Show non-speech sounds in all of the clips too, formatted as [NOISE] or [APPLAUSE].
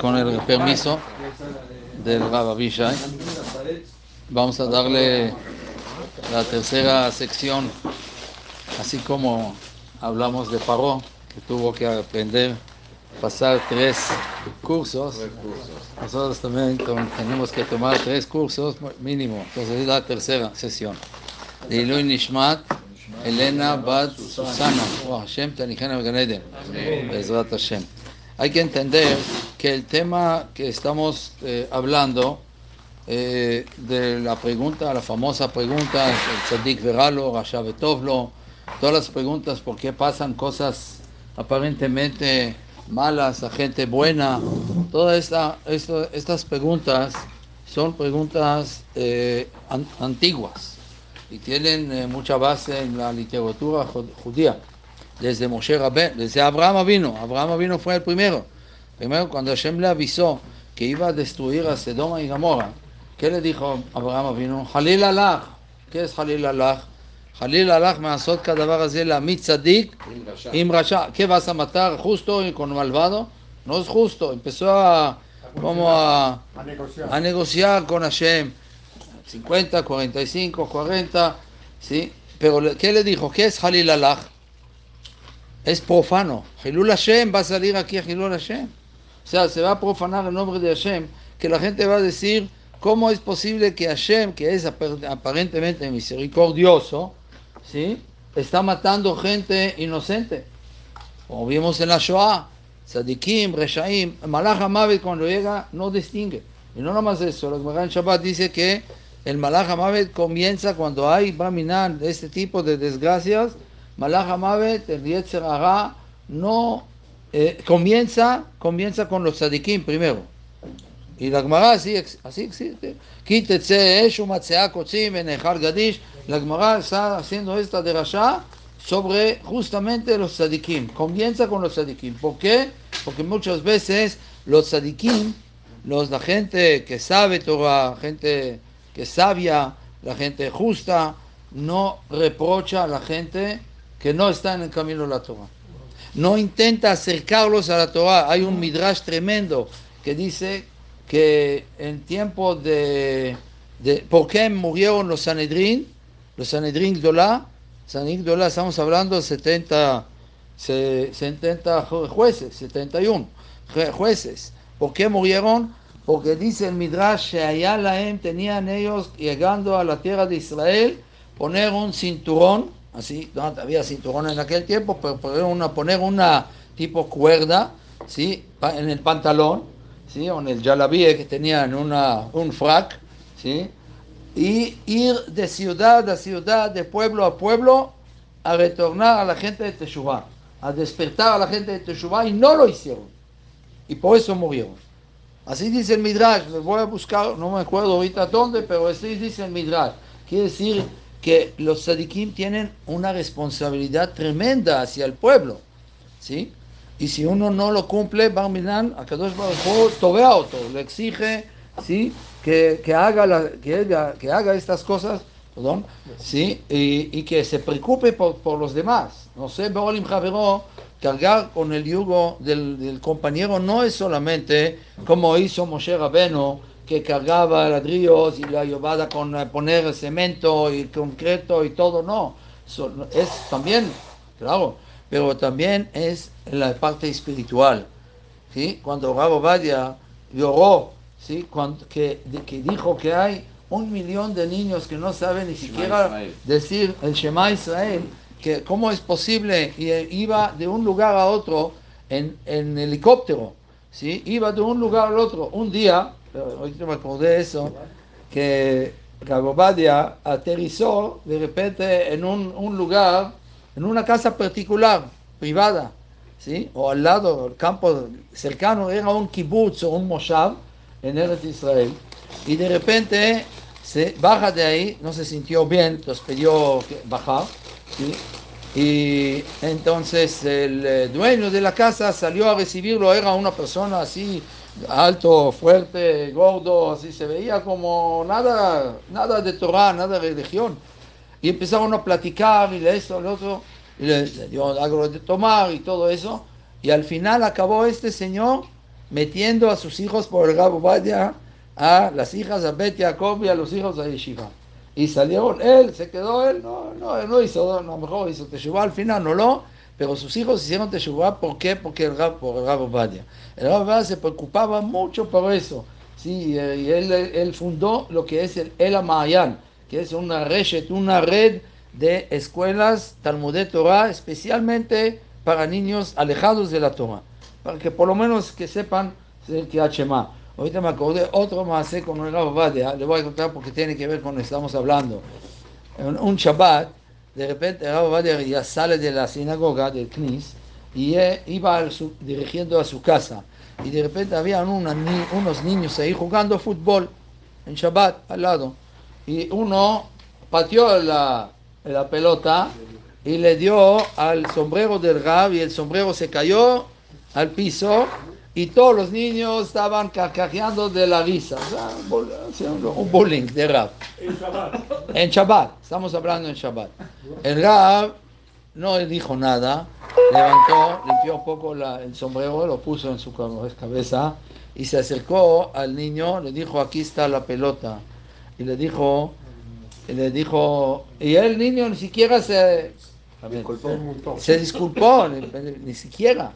Con el permiso del Rabbi Abishai, vamos a darle la tercera sección, así como hablamos de Paró, que tuvo que aprender, pasar tres cursos. Nosotros también tenemos que tomar tres cursos mínimo. Entonces es la tercera sesión. De Ilui Nishmat, Elena Bad Susana. Hashem, Tanijena Ganeden. Bezrat Hashem. Hay que entender que el tema que estamos eh, hablando eh, de la pregunta, la famosa pregunta, el tzadik veralo, rasha betovlo, todas las preguntas por qué pasan cosas aparentemente malas a gente buena, todas esta, estas preguntas son preguntas eh, antiguas y tienen mucha base en la literatura judía desde Moshe Rabbe, desde Abraham vino. Abraham vino fue el primero. Primero, cuando Hashem le avisó que iba a destruir a Sedoma y Gomorra, ¿qué le dijo Abraham vino? Halil Allah. ¿Qué es Halil Allah? Halil Allah me kadavar hace la mitzadik im rasha. ¿Qué vas a matar justo y con malvado? No es justo. Empezó a, como a, a, negociar. con Hashem. 50, 45, 40, ¿sí? Pero ¿qué le dijo? ¿Qué es Halil Allah? Es profano. Hilul Hashem va a salir aquí a Hilul Hashem. O sea, se va a profanar el nombre de Hashem, que la gente va a decir, ¿cómo es posible que Hashem, que es aparentemente misericordioso, ¿sí? está matando gente inocente? Como vimos en la Shoah, Sadikim, Reshaim, Malach Hamavet cuando llega no distingue. Y no nomás eso, la Gemara Shabbat dice que el Malach Hamavet comienza cuando hay Braminan este tipo de desgracias, Malach Hamavet, el Yetzer no eh, comienza, comienza con los tzadikim primero. Y la Gemara así, así existe. La Gemara está haciendo esta derasha sobre justamente los tzadikim. Comienza con los tzadikim. ¿Por qué? Porque muchas veces los tzadikim, los, la gente que sabe Torah, gente que sabia, la gente justa, no reprocha a la gente que no está en el camino de la Torah. No intenta acercarlos a la Torah. Hay un midrash tremendo que dice que en tiempo de, de ¿por qué murieron los Sanedrín? Los Sanedrín Gdolá, Sanedrín Gdolá, estamos hablando de 70, 70 jueces, 71 jueces. ¿Por qué murieron? Porque dice el Midrash allá la tenían ellos llegando a la tierra de Israel poner un cinturón así, no había cinturón en aquel tiempo, pero poner una, poner una tipo cuerda, ¿sí? En el pantalón, ¿sí? O en el jalabie que tenían una, un frac, ¿sí? Y ir de ciudad a ciudad, de pueblo a pueblo, a retornar a la gente de Teshuvah, a despertar a la gente de Teshuvah, y no lo hicieron. Y por eso murieron. Así dice el Midrash, les voy a buscar, no me acuerdo ahorita dónde, pero así dice el Midrash. Quiere decir que los tzadikim tienen una responsabilidad tremenda hacia el pueblo, ¿sí? Y si uno no lo cumple, Barminan, a Kadosh tobea otro, le exige, ¿sí? Que, que haga la, que, que, haga estas cosas, perdón, ¿sí? Y, y que se preocupe por, por, los demás. No sé, Beolim Javero, cargar con el yugo del, del, compañero no es solamente como hizo Moshe Rabeno, que cargaba ladrillos y la llevaba con eh, poner cemento y concreto y todo, no. es también, claro, pero también es la parte espiritual. ¿sí? Cuando Rabo Badia lloró, ¿sí? Cuando, que, que dijo que hay un millón de niños que no saben ni siquiera decir el Shema Israel, que cómo es posible, y eh, iba de un lugar a otro en, en helicóptero, ¿sí? iba de un lugar al otro. Un día hoy me acordé de eso, que Gagobadia aterrizó de repente en un, un, lugar, en una casa particular, privada, ¿sí? o al lado, el campo cercano, era un kibutz o un moshav en Eretz Israel, y de repente se baja de ahí, no se sintió bien, entonces pidió bajar, ¿sí? y entonces el eh, dueño de la casa salió a recibirlo, era una persona así alto, fuerte, gordo, así se veía como nada, nada de Torah, nada de religión. Y empezaron a platicar y esto, lo otro, y le, dio algo de tomar y todo eso. Y al final acabó este señor metiendo a sus hijos por el Rabo Badia, a las hijas a Bet Jacob y a los hijos a Yeshiva. Y salieron, él, se quedó él, no, no, no hizo, no, mejor hizo Teshuvah al final, no lo, pero sus hijos hicieron Teshuvah, ¿por qué? Porque el Rab, por el Rabo Badia. El Rabo Badia se preocupaba mucho por eso. Sí, eh, y él, fundó lo que es el El Amayan, que es una red, una red de escuelas Talmud Torah, especialmente para niños alejados de la Torah, para que por lo menos que sepan el Hachemá. Ahorita me acordé otro más con el Rav Badia, le voy a contar porque tiene que ver con lo que estamos hablando. Un Shabbat, de repente el Rav Badia ya sale de la sinagoga del Knis y iba dirigiendo a su casa. Y de repente había unos niños ahí jugando fútbol en Shabbat al lado. Y uno pateó la, la pelota y le dio al sombrero del Rab y el sombrero se cayó al piso y todos los niños estaban carcajeando de la risa. O sea, un bullying de Rab. En Shabbat. En Shabbat, estamos hablando en Shabbat. El Rab no dijo nada, levantó, limpió un poco el sombrero, lo puso en su cabeza y se acercó al niño, le dijo, aquí está la pelota. Y le dijo, y le dijo, y el niño ni siquiera se, se disculpó, ni, siquiera.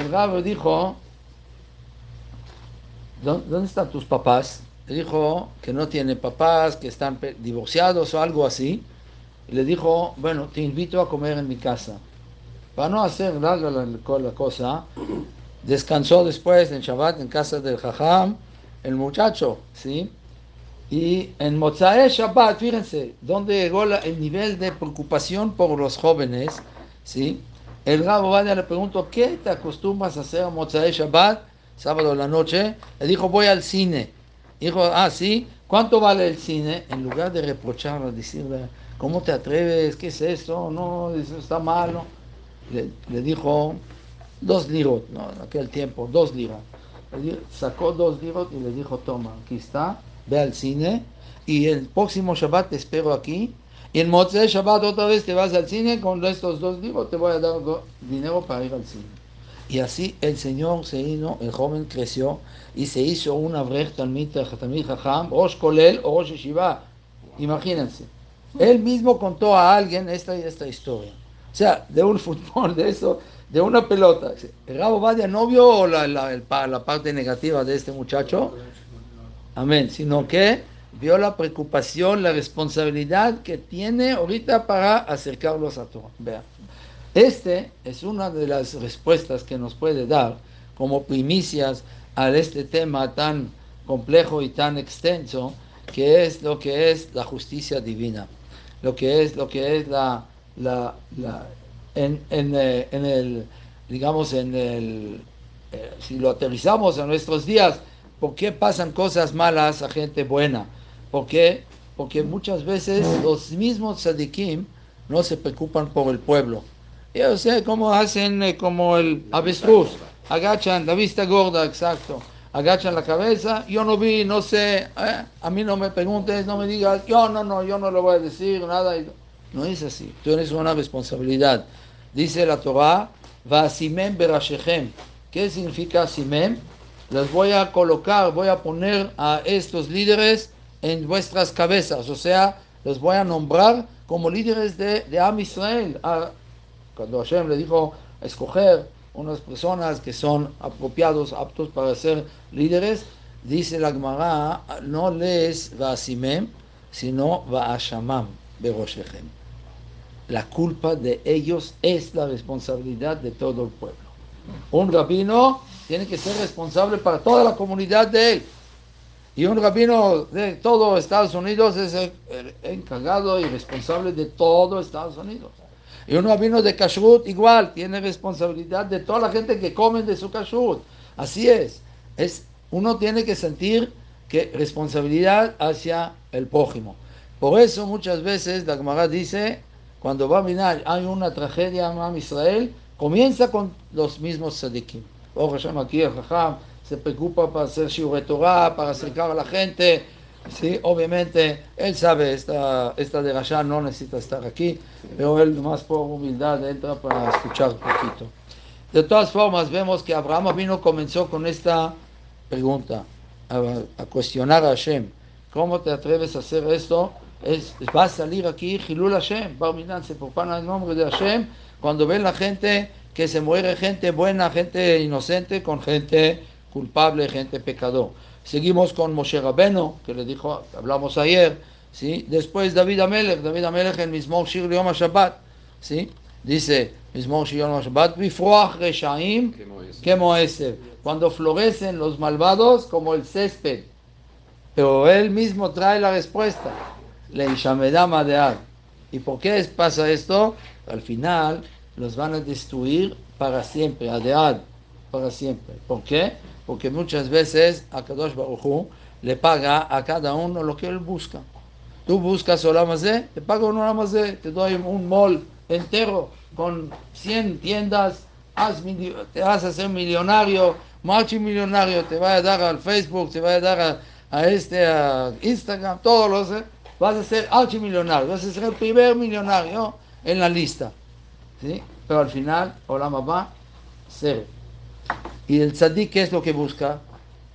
El Rab dijo, ¿dónde están tus papás? Le dijo que no tiene papás, que están divorciados o algo así. Y le dijo, bueno, te invito a comer en mi casa. Para no hacer larga la, cosa, descansó después en Shabbat en casa del Jajam, el muchacho, ¿sí? Y en Mozae Shabbat, fíjense, donde llegó el nivel de preocupación por los jóvenes, ¿sí? El Rabo Vadia le preguntó, ¿qué te acostumbras a hacer en Mozae Shabbat, sábado de la noche? Le dijo, voy al cine. Dijo, ah, sí, ¿cuánto vale el cine? En lugar de reprocharle, decirle, ¿cómo te atreves? ¿Qué es esto? No, eso está mal. Le, dijo, dos lirot, ¿no? En aquel tiempo, dos liras. Sacó dos lirot y le dijo, toma, aquí está ve al cine y el próximo Shabbat te espero aquí. Y en Motzei Shabbat otra vez te vas al cine con estos dos libros, te voy a dar dinero para ir al cine. Y así el Señor se vino, el joven creció y se hizo una Avrech Talmid Jajam, Rosh Kolel o Rosh Yeshiva. Imagínense. Él mismo contó a alguien esta, esta historia. O sea, de un [LAUGHS] fútbol, de eso, de una pelota. El Rabo Badia no vio la, la, la parte negativa de este muchacho, Amén. Sino que vio la preocupación, la responsabilidad que tiene ahorita para acercarlos a Torah. Vean. Este es una de las respuestas que nos puede dar como primicias a este tema tan complejo y tan extenso que es lo que es la justicia divina, lo que es lo que es la, la, en, eh, en, el digamos en el eh, si lo aterrizamos a nuestros días ¿Por qué pasan cosas malas a gente buena? ¿Por qué? Porque muchas veces los mismos tzadikim no se preocupan por el pueblo. Yo sé cómo hacen eh, como el avestruz, agachan la vista gorda, exacto, agachan la cabeza, yo no vi, no sé, eh, a mí no me preguntes, no me digas, yo no, no, yo no le voy a decir nada. No es así, tú tienes una responsabilidad. Dice la Torah, va simem berashechem. ¿Qué significa simem? les voy a colocar, voy a poner a estos líderes en vuestras cabezas, o sea, les voy a nombrar como líderes de, de Am Israel. Cuando Hashem le dijo escoger unas personas que son apropiados, aptos para ser líderes, dice la Gemara, no les va a Simem, sino va a Shamam, Beroshechem. La culpa de ellos es la responsabilidad de todo el pueblo. Un rabino tiene que ser responsable para toda la comunidad de él. Y un rabino de todo Estados Unidos es el, encargado y responsable de todo Estados Unidos. Y un rabino de Kashrut igual tiene responsabilidad de toda la gente que come de su Kashrut. Así es. es uno tiene que sentir que responsabilidad hacia el prójimo. Por eso muchas veces la dice, cuando va a venir, hay una tragedia en Israel, comienza con los mismos tzadikim. Hashem, aquí el Jajam se preocupa para hacer Shiur Torah, para acercar a la gente. Sí, obviamente él sabe, esta, esta de Rasha no necesita estar aquí, pero él más por humildad entra para escuchar un poquito. De todas formas, vemos que Abraham vino comenzó con esta pregunta, a, cuestionar a Hashem. ¿Cómo te atreves a hacer esto? Es, va a salir aquí Hilul Hashem, Barminan se propana el nombre de Hashem, cuando ven la gente que se muere gente buena, gente inocente, con gente culpable, gente pecador. Seguimos con Moshe Rabeno, que le dijo, hablamos ayer, ¿sí? Después David Amelech, David Amelech en mismo Shir Yom Shabbat, ¿sí? Dice, mismo Shir Yom Shabbat, Bifroach Reshaim, como ese. Cuando florecen los malvados como el césped. Pero él mismo trae la respuesta. Le Ishamedama de ¿Y por qué pasa esto? Al final los van a destruir para siempre, Adead, para siempre. ¿Por qué? Porque muchas veces a Kadosh Baruj le paga a cada uno lo que él busca. Tú buscas Olamazé, te pago un Olamazé, te doy un mall entero con 100 tiendas, te vas a hacer millonario, millonario, te va a dar al Facebook, te va a dar a, este, a Instagram, todos los, vas a ser millonario, vas a ser el primer millonario en la lista. ¿sí? Pero al final, Olam Abba, cero. Y el tzadik, ¿qué es lo que busca?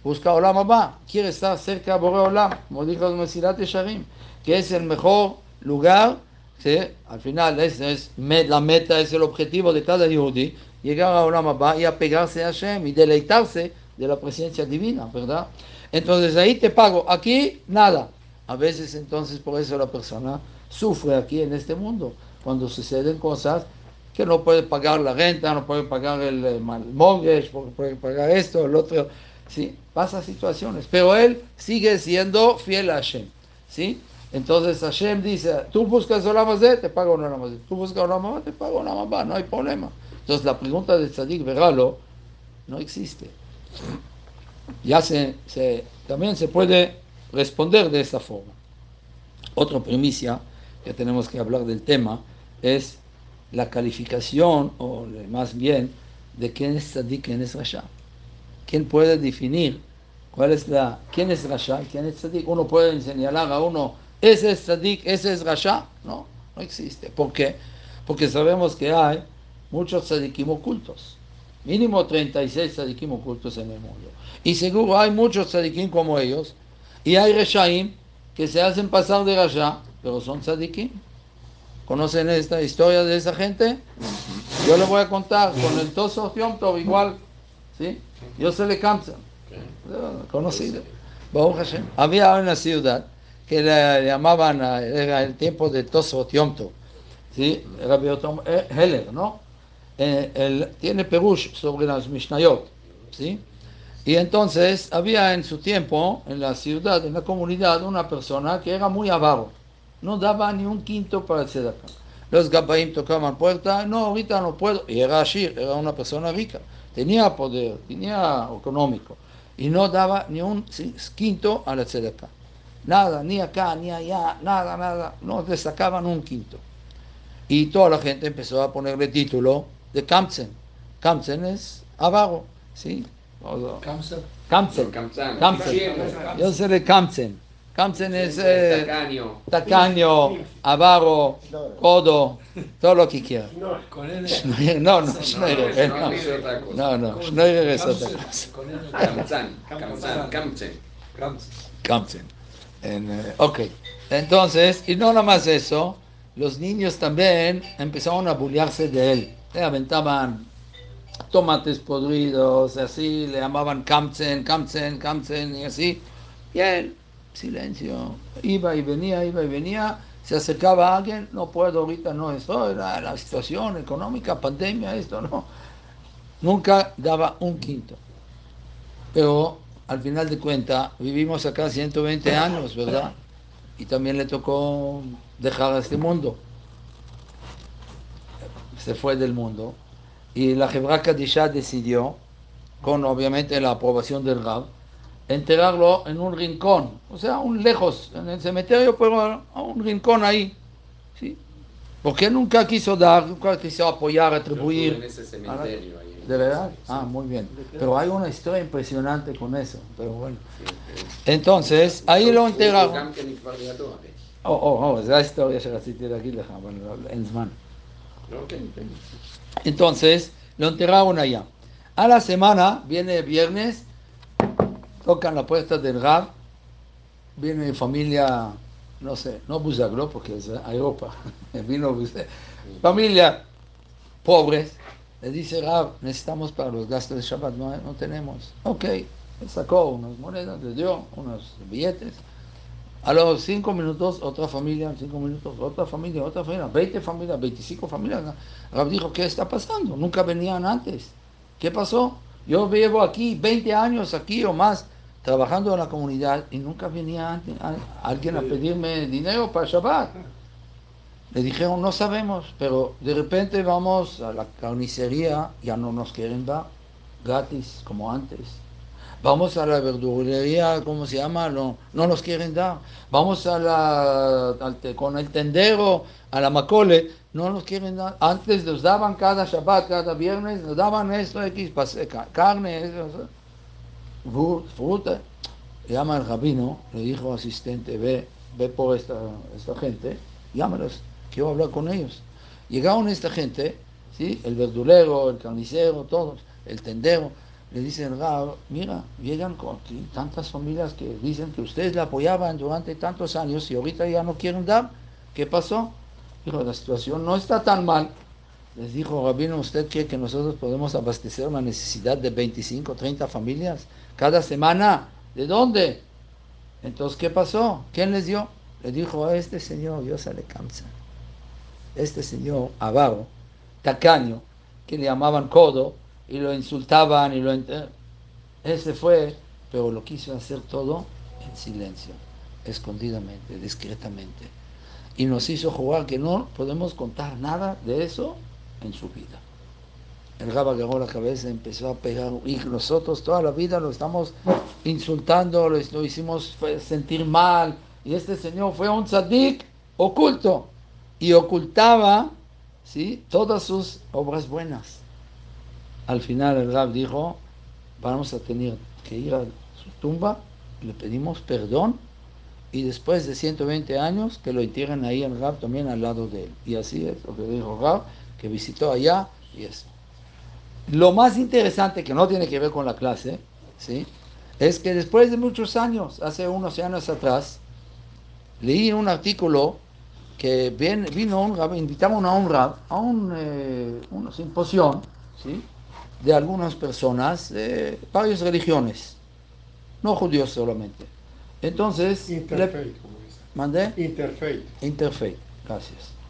Busca Olam Abba, quiere estar cerca de Bore Olam, como dijo Mesilat Sharim, que es el mejor lugar, ¿sí? al final es, es, la meta, es el objetivo de cada yudi, llegar a Olam Abba y apegarse a Hashem y deleitarse de la presencia divina, ¿verdad? Entonces ahí te pago, aquí nada. A veces entonces por eso la persona sufre aquí en este mundo, cuando suceden cosas que no puede pagar la renta, no puede pagar el, mortgage, no puede pagar esto, el otro. Sí, pasa situaciones, pero él sigue siendo fiel a Hashem. ¿sí? Entonces Hashem dice, tú buscas Olam te pago una Olam Tú buscas Olam te pago una Mazé, no hay problema. Entonces la pregunta de Tzadik Veralo no existe. Ya se, se, también se puede responder de esta forma. Otra primicia que tenemos que hablar del tema es la calificación, o más bien, de quién es tzadik, quién es rasha. ¿Quién puede definir cuál es la, quién es rasha y quién es tzadik? Uno puede señalar a uno, ese es tzadik, ese es rasha. No, no existe. ¿Por qué? Porque sabemos que hay muchos tzadikim ocultos. Mínimo 36 tzadikim ocultos en el mundo. Y seguro hay muchos tzadikim como ellos. Y hay reshaim que se hacen pasar de rasha, pero son tzadikim. ¿Conocen esta historia de esa gente? Yo les voy a contar con el Toso Yom igual, ¿sí? Yo se le cansa, conocido. Había una ciudad que le llamaban, era el tiempo de Toso Yom ¿sí? Era eh, Heller, ¿no? Eh, él tiene Perush sobre las Mishnayot, ¿sí? Y entonces había en su tiempo, en la ciudad, en la comunidad, una persona que era muy avaro no daba ni un quinto para el tzedakah. Los gabaim tocaban puerta, no, ahorita no puedo. Y era así, era una persona rica, tenía poder, tenía económico, y no daba ni un quinto a la tzedakah. Nada, ni acá, ni allá, nada, nada, no le sacaban un quinto. Y toda la gente empezó a ponerle título de Kamsen. Kamsen es avaro, ¿sí? Kamsen. Kamsen. Kamsen. Yo sé de Kamsen. Kamsen es eh, tacaño, avaro, codo, todo lo que quiera. No, no, Schneider. [LAUGHS] No, no, Schneider es otra cosa. Kamsen. Kamsen. Eh, ok, entonces, y no nada más eso, los niños también empezaron a bullearse de él. Le aventaban tomates podridos, así, le llamaban Kamsen, Kamsen, Kamsen, y así. Y él silencio. Iba y venía, iba y venía, se acercaba a alguien, no puedo ahorita, no, esto era la situación económica, pandemia, esto, no. Nunca daba un quinto. Pero al final de cuentas, vivimos acá 120 años, ¿verdad? Y también le tocó dejar este mundo. Se fue del mundo. Y la Hebra Kadisha decidió, con obviamente la aprobación del Rab, enterrarlo en un rincón, o sea, un lejos, en el cementerio, pero a un rincón ahí. ¿sí? Porque nunca quiso dar, nunca quiso apoyar, atribuir. En ese cementerio, ahí. ¿De verdad? Ah, muy bien. Pero hay una historia impresionante con eso, pero bueno. Entonces, ahí lo enterraron. Oh, oh, oh, es la historia que aquí, en Entonces, lo enterraron allá. A la semana, viene viernes, tocan la puerta del Rab, viene familia, no sé, no Buzaglo, porque es Europa, [LAUGHS] vino familia pobres, le dice Rab, necesitamos para los gastos de Shabbat, no, no tenemos. Ok, sacó unas monedas, le dio unos billetes. A los cinco minutos, otra familia, cinco minutos, otra familia, otra familia, 20 familias, 25 familias. Rab dijo, ¿qué está pasando? Nunca venían antes. ¿Qué pasó? Yo llevo aquí 20 años aquí o más trabajando en la comunidad y nunca venía alguien a pedirme dinero para Shabbat. Le dijeron, no sabemos, pero de repente vamos a la carnicería, ya no nos quieren dar gratis como antes. Vamos a la verdulería, ¿cómo se llama? No, no nos quieren dar. Vamos a la, con el tendero, a la macole, no nos quieren dar. Antes nos daban cada Shabbat, cada viernes, nos daban esto, X, carne, eso, fruta. Llama al rabino, le dijo asistente, ve, ve por esta, esta gente, llámalos, quiero hablar con ellos. Llegaron esta gente, ¿sí? el verdulero, el carnicero, todos, el tendero le dice el Rab, mira, llegan con tantas familias que dicen que ustedes la apoyaban durante tantos años y ahorita ya no quieren dar. ¿Qué pasó? Dijo, la situación no está tan mal. Les dijo, Rabino, ¿usted cree que nosotros podemos abastecer una necesidad de 25, 30 familias cada semana? ¿De dónde? Entonces, ¿qué pasó? ¿Quién les dio? Le dijo a este señor, Dios le cansa. Este señor avaro, tacaño, que le llamaban codo, y lo insultaban y lo... Ese fue, pero lo quiso hacer todo en silencio, escondidamente, discretamente. Y nos hizo jugar que no podemos contar nada de eso en su vida. El Rab agarró la cabeza empezó a pegar. Y nosotros toda la vida lo estamos insultando, lo, hicimos sentir mal. Y este señor fue un tzadik oculto. Y ocultaba ¿sí? todas sus obras buenas. Al final el Rab dijo, vamos a tener que ir a su tumba, le pedimos perdón y después de 120 años que lo entierren ahí el Rab también al lado de él. Y así es lo que dijo Rab, que visitó allá y eso. Lo más interesante, que no tiene que ver con la clase, ¿sí? es que después de muchos años, hace unos años atrás, leí un artículo que vino un rab, invitamos a un rab a un, eh, una simposión, ¿sí? de algunas personas de varias religiones, no judíos solamente. Entonces, Interfaith, ¿Mandé? Interfaith. Interfaith, gracias.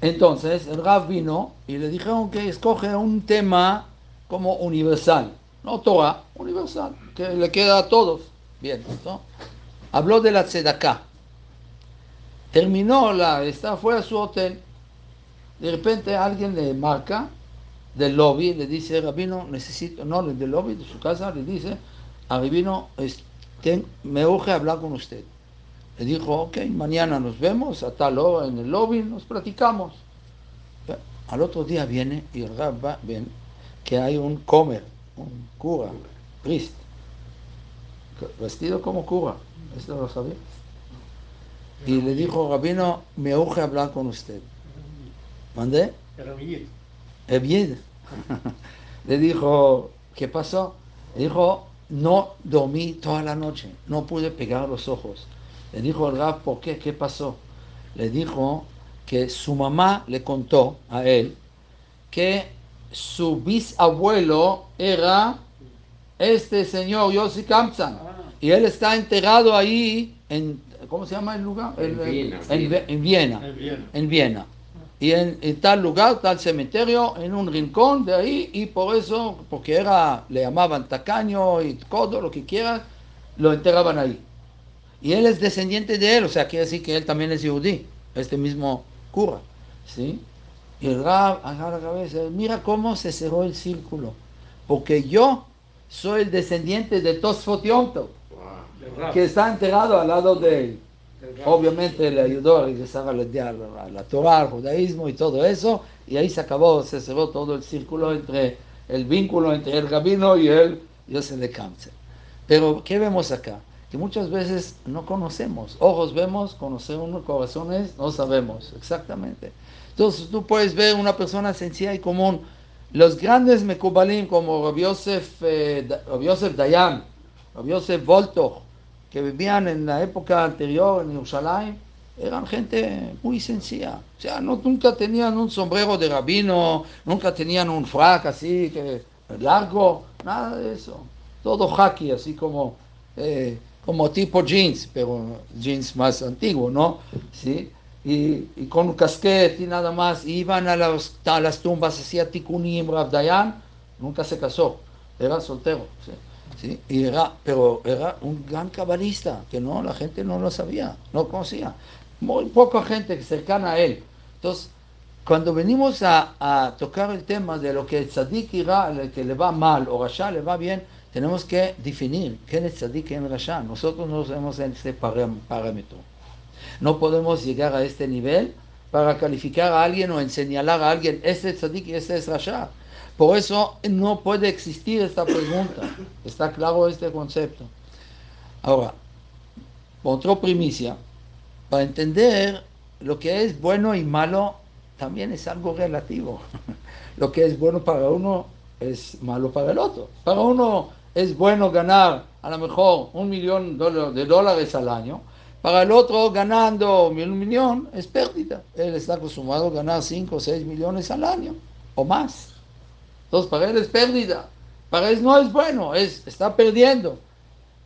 Entonces, el Rav vino y le dijeron que escoge un tema como universal, no Torah, universal, que le queda a todos. Bien, ¿no? Habló de la tzedakah. Terminó la, está, fue a su hotel. De repente alguien le marca del lobby, le dice, Rabino, necesito, no, del lobby de su casa, le dice, Rabino, me urge hablar con usted. Le dijo, ok, mañana nos vemos a tal hora en el lobby, nos platicamos. Al otro día viene y el Rab va, ven, que hay un comer, un cura, priest, vestido como cura, esto lo sabía. Y le dijo, Rabino, me urge hablar con usted. ¿Mandé? Evied. [LAUGHS] Le dijo, ¿qué pasó? Le dijo, no dormí toda la noche, no pude pegar los ojos. Le dijo el Rab, ¿por qué? ¿Qué pasó? Le dijo que su mamá le contó a él que su bisabuelo era este señor Yossi Kamsan. Y él está enterrado ahí en, ¿cómo se llama el lugar? En, Viena. En, Viena. En Viena y en, tal lugar, tal cementerio, en un rincón de ahí, y por eso, porque era, le llamaban tacaño y codo, lo que quiera, lo enterraban ahí. Y él es descendiente de él, o sea, quiere decir que él también es judí, este mismo cura, ¿sí? Y el Rab agarra la cabeza, mira cómo se cerró el círculo, porque yo soy el descendiente de Tosfot que está enterrado al lado de él. Obviamente le ayudó a regresar a la, a la Torah, al judaísmo y todo eso, y ahí se acabó, se cerró todo el círculo entre el vínculo entre el rabino y el Yosef de cáncer. Pero, ¿qué vemos acá? Que muchas veces no conocemos. Ojos vemos, conocemos, corazones no sabemos exactamente. Entonces tú puedes ver una persona sencilla y común los grandes Mekubalim como Rabbi Yosef, eh, Yosef Dayan, Rabbi Yosef Volto, que vivían en la época anterior en Jerusalén, eran gente muy sencilla. O sea, no, nunca tenían un sombrero de rabino, nunca tenían un frac así que largo, nada de eso. Todo haki, así como, eh, como tipo jeans, pero jeans más antiguo, ¿no? ¿Sí? Y, y, con un casquete y nada más. iban a las, a las tumbas, hacía tikunim, Rav Dayan, nunca se casó, era soltero. ¿sí? Y era, pero era un gran cabalista, que no, la gente no lo sabía, no conocía muy poca gente cercana a él. Entonces, cuando venimos a, tocar el tema de lo que el tzadik irá, que le va mal o rasha le va bien, tenemos que definir qué es tzadik y el rasha. Nosotros no sabemos ese parámetro. No podemos llegar a este nivel para calificar a alguien o señalar a alguien, este es tzadik y este es rasha. Por eso no puede existir esta pregunta. Está claro este concepto. Ahora, otra primicia para entender lo que es bueno y malo también es algo relativo. [LAUGHS] Lo que es bueno para uno es malo para el otro. Para uno es bueno ganar a lo mejor un millón de dólares al año. Para el otro, ganando un millón es pérdida. Él está acostumbrado a ganar 5 o 6 millones al año o más. Entonces, para él es pérdida. Para él no es bueno, es, está perdiendo.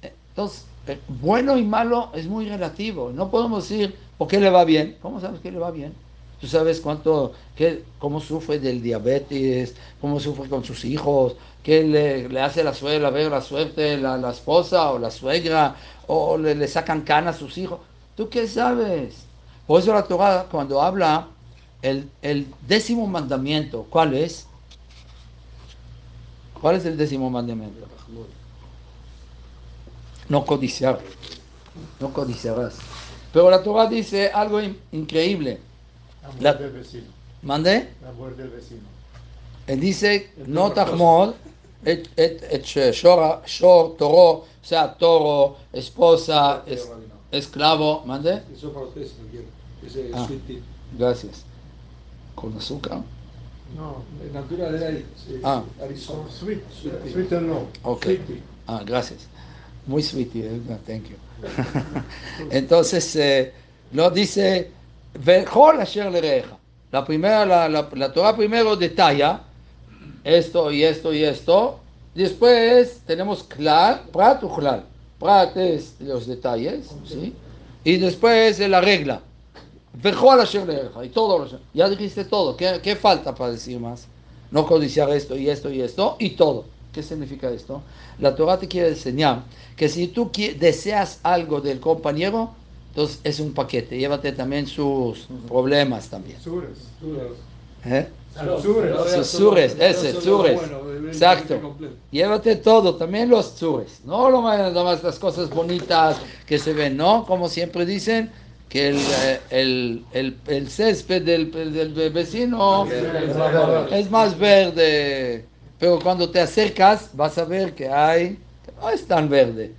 Entonces, eh, bueno y malo es muy relativo. No podemos decir, ¿por qué le va bien? ¿Cómo sabes que le va bien? Tú sabes cuánto, qué, cómo sufre del diabetes, cómo sufre con sus hijos, qué le, hace la suegra ver la suerte, la, la, esposa o la suegra, o le, le sacan canas a sus hijos. ¿Tú qué sabes? Por eso la Torah, cuando habla el, el décimo mandamiento, ¿cuál es? ¿Cuál es el décimo mandamiento? no codiciar, no codiciarás. Pero la Torah dice algo increíble. La, del vecino. ¿Mande? Amor del vecino. Él dice, no tahmod, et, et, et shor, shor, toro, o sea, toro, esposa, es, esclavo, ¿mande? Eso para usted, Ese ah, Gracias. ¿Con azúcar? No, natural era ahí. Ah. Arizona. Sweet, sweet, sweet no. Ok. Ah, gracias. Muy sweet, eh, thank you. [LAUGHS] Entonces, eh, lo dice, la primera, la, la, la Torah primero detalla esto y esto y esto. Después tenemos clar, prat o clar. Prat es los detalles, ¿sí? Y después la regla. Y todo, ya dijiste todo. ¿Qué, ¿Qué falta para decir más? No codiciar esto y esto y esto y todo. ¿Qué significa esto? La Torah te quiere enseñar que si tú deseas algo del compañero, entonces es un paquete. Llévate también sus problemas también. ¿Eh? Sures, ese, sures. Exacto. Llévate todo, también los sures. No lo más las cosas bonitas que se ven, ¿no? Como siempre dicen, que el, eh, el, el, el césped del, del vecino es más verde pero cuando te acercas vas a ver que hay, no es tan verde,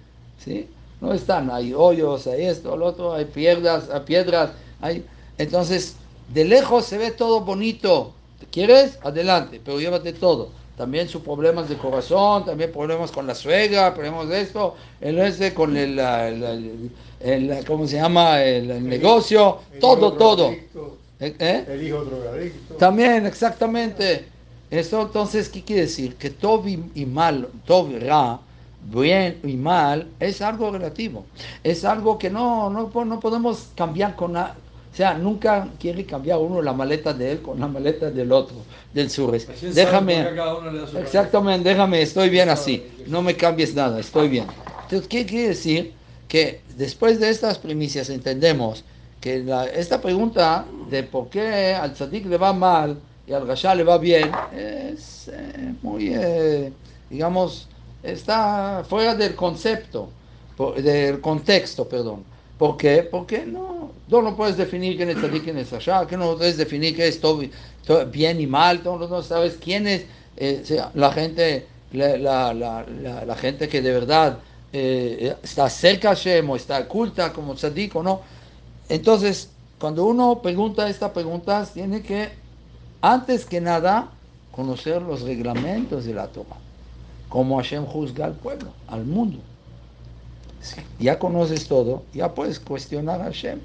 ¿sí? No están, hay hoyos, hay esto, lo otro, hay piedras, hay piedras, hay... Entonces, de lejos se ve todo bonito. ¿Quieres? Adelante, pero llévate todo. También sus problemas de corazón, también problemas con la suegra, problemas de esto, el ese con el, el, ¿cómo se llama? El, negocio, todo, todo. ¿Eh? ¿Eh? El hijo drogadicto. También, exactamente. Eso entonces, ¿qué quiere decir? Que todo y mal, todo ra, bien y mal, es algo relativo. Es algo que no, no, no podemos cambiar con nada. O sea, nunca quiere cambiar uno la maleta de él con la maleta del otro, del surres. Déjame, exactamente, déjame, estoy bien así. No me cambies nada, estoy bien. Entonces, ¿qué quiere decir? Que después de estas primicias entendemos que esta pregunta de por qué al tzadik le va mal, y al Rasha le va bien, es eh, muy, eh, digamos, está fuera del concepto, del contexto, perdón. ¿Por qué? Porque no, tú no puedes definir quién es Tzadik quién es Rasha, que no puedes definir qué es todo, bien y mal, tú no sabes quién es eh, la gente, la, la, gente que de verdad está cerca a Hashem o está oculta como Tzadik o no. Entonces, cuando uno pregunta estas preguntas, tiene que antes que nada, conocer los reglamentos de la Torah, cómo Hashem juzga al pueblo, al mundo. Ya conoces todo, ya puedes cuestionar a Hashem.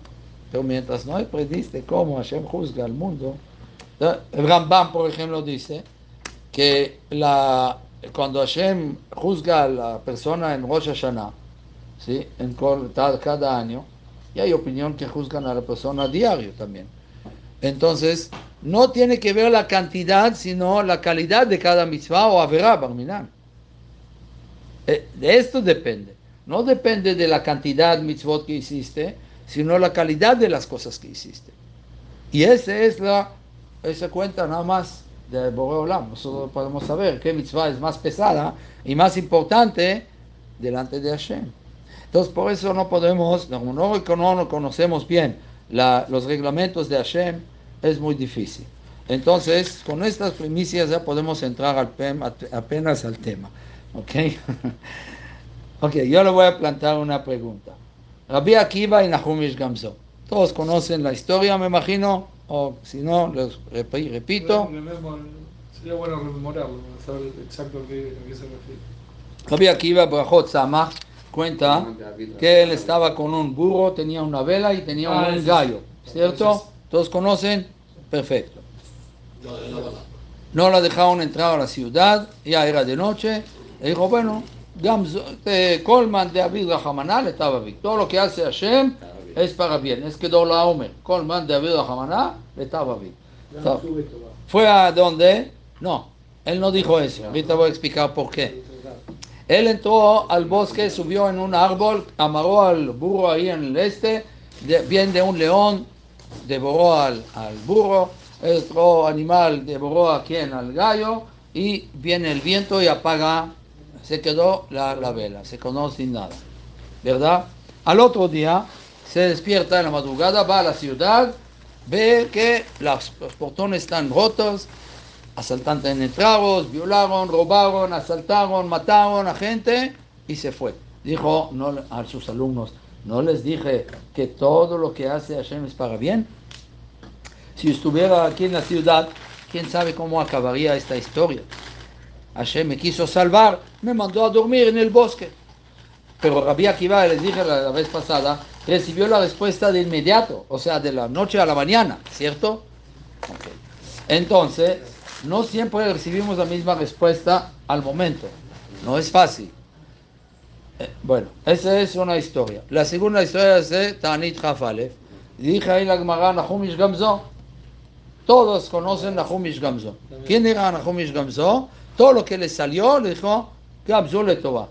Pero mientras no aprendiste cómo Hashem juzga al mundo, el Rambam, por ejemplo, dice que la, cuando Hashem juzga a la persona en Rosh Hashanah, ¿sí? en cada año, y hay opinión que juzgan a la persona diario también. Entonces, no tiene que ver la cantidad, sino la calidad de cada mitzvah o averá, barminan. Eh, de esto depende. No depende de la cantidad mitzvot que hiciste, sino la calidad de las cosas que hiciste. Y esa es la, esa cuenta nada más de Boreolam. Nosotros podemos saber qué mitzvah es más pesada y más importante delante de Hashem. Entonces, por eso no podemos, no, no conocemos bien los reglamentos de Hashem, es muy difícil. Entonces, con estas primicias ya podemos entrar apenas al tema. ¿Ok? [LAUGHS] ok, yo le voy a plantear una pregunta. Rabbi Akiva y Nahumish Gamzo. Todos conocen la historia, me imagino, o si no, les repito. Sería bueno rememorarlo, saber exacto a qué, se refiere. Rabbi Akiva Brachot Samach cuenta que él estaba con un burro, tenía una vela y tenía un ah, gallo, ¿cierto? ¿Todos conocen? Perfecto. No la dejaron entrar a la ciudad, ya era de noche, y dijo, bueno, Colman de David Rahamanal estaba bien. Todo lo que hace Hashem es para bien. Es que la Omer. Colman de David Rahamanal estaba bien. ¿Fue a dónde? No, él no dijo eso. Ahorita voy a explicar por qué. Él entró al bosque, subió en un árbol, amarró al burro ahí en el este, bien de un león, devoró al, al burro, otro animal devoró a quien, al gallo, y viene el viento y apaga, se quedó la, la vela, se quedó sin nada, ¿verdad? Al otro día se despierta en la madrugada, va a la ciudad, ve que los portones están rotos, asaltantes entraron, violaron, robaron, asaltaron, mataron a gente y se fue. Dijo no, a sus alumnos, ¿no les dije que todo lo que hace Hashem es para bien? Si estuviera aquí en la ciudad, quién sabe cómo acabaría esta historia. Hashem me quiso salvar, me mandó a dormir en el bosque. Pero Rabbi Akiva, les dije la, vez pasada, recibió la respuesta de inmediato, o sea, de la noche a la mañana, ¿cierto? Entonces, no siempre recibimos la misma respuesta al momento. No es fácil. Eh, bueno, esa es una historia. La segunda historia es de Tanit Jafale. Dije ahí la Gemara Nahumish Gamzo. Todos conocen Nahumish Gamzo. ¿Quién era Nahumish Gamzo? Todo lo que le salió le dijo le toba.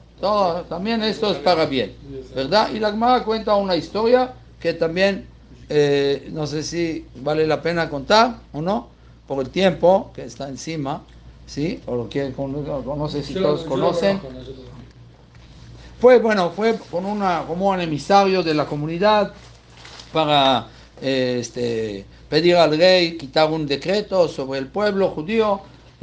también esto es para bien. ¿Verdad? Y la Gemara cuenta una historia que también eh, no sé si vale la pena contar o no por el tiempo que está encima, ¿sí? O lo que no sé si todos conocen. Fue, bueno, fue con una, como un emisario de la comunidad para eh, este, pedir al rey quitar un decreto sobre el pueblo judío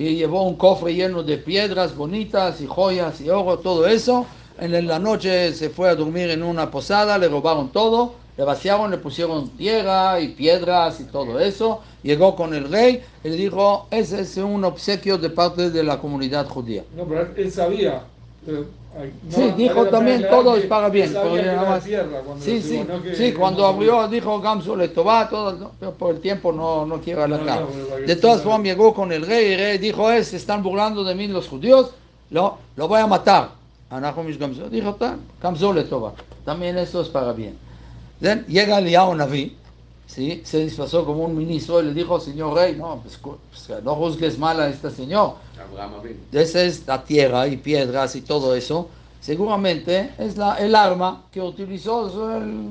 y llevó un cofre lleno de piedras bonitas y joyas y oro, todo eso. En la noche se fue a dormir en una posada, le robaron todo le vaciaron, le pusieron tierra y piedras y todo eso. Llegó con el rey y le dijo, ese es un obsequio de parte de la comunidad judía. No, pero él sabía. Sí, dijo también todo es para bien. sí, sí, sí, cuando abrió dijo Gamsu le toba todo, pero por el tiempo no, no quiero alargar. de todas formas llegó con el rey y el rey dijo, es, se están burlando de mí los judíos, lo, lo voy a matar. Dijo, Gamsu le toba. También eso es para bien llega Eliyahu Naví, ¿sí? se disfrazó como un ministro y le dijo, señor rey, no, pues, pues, no juzgues mal a este señor. Esa es la tierra y piedras y todo eso. Seguramente es la, el arma que utilizó el,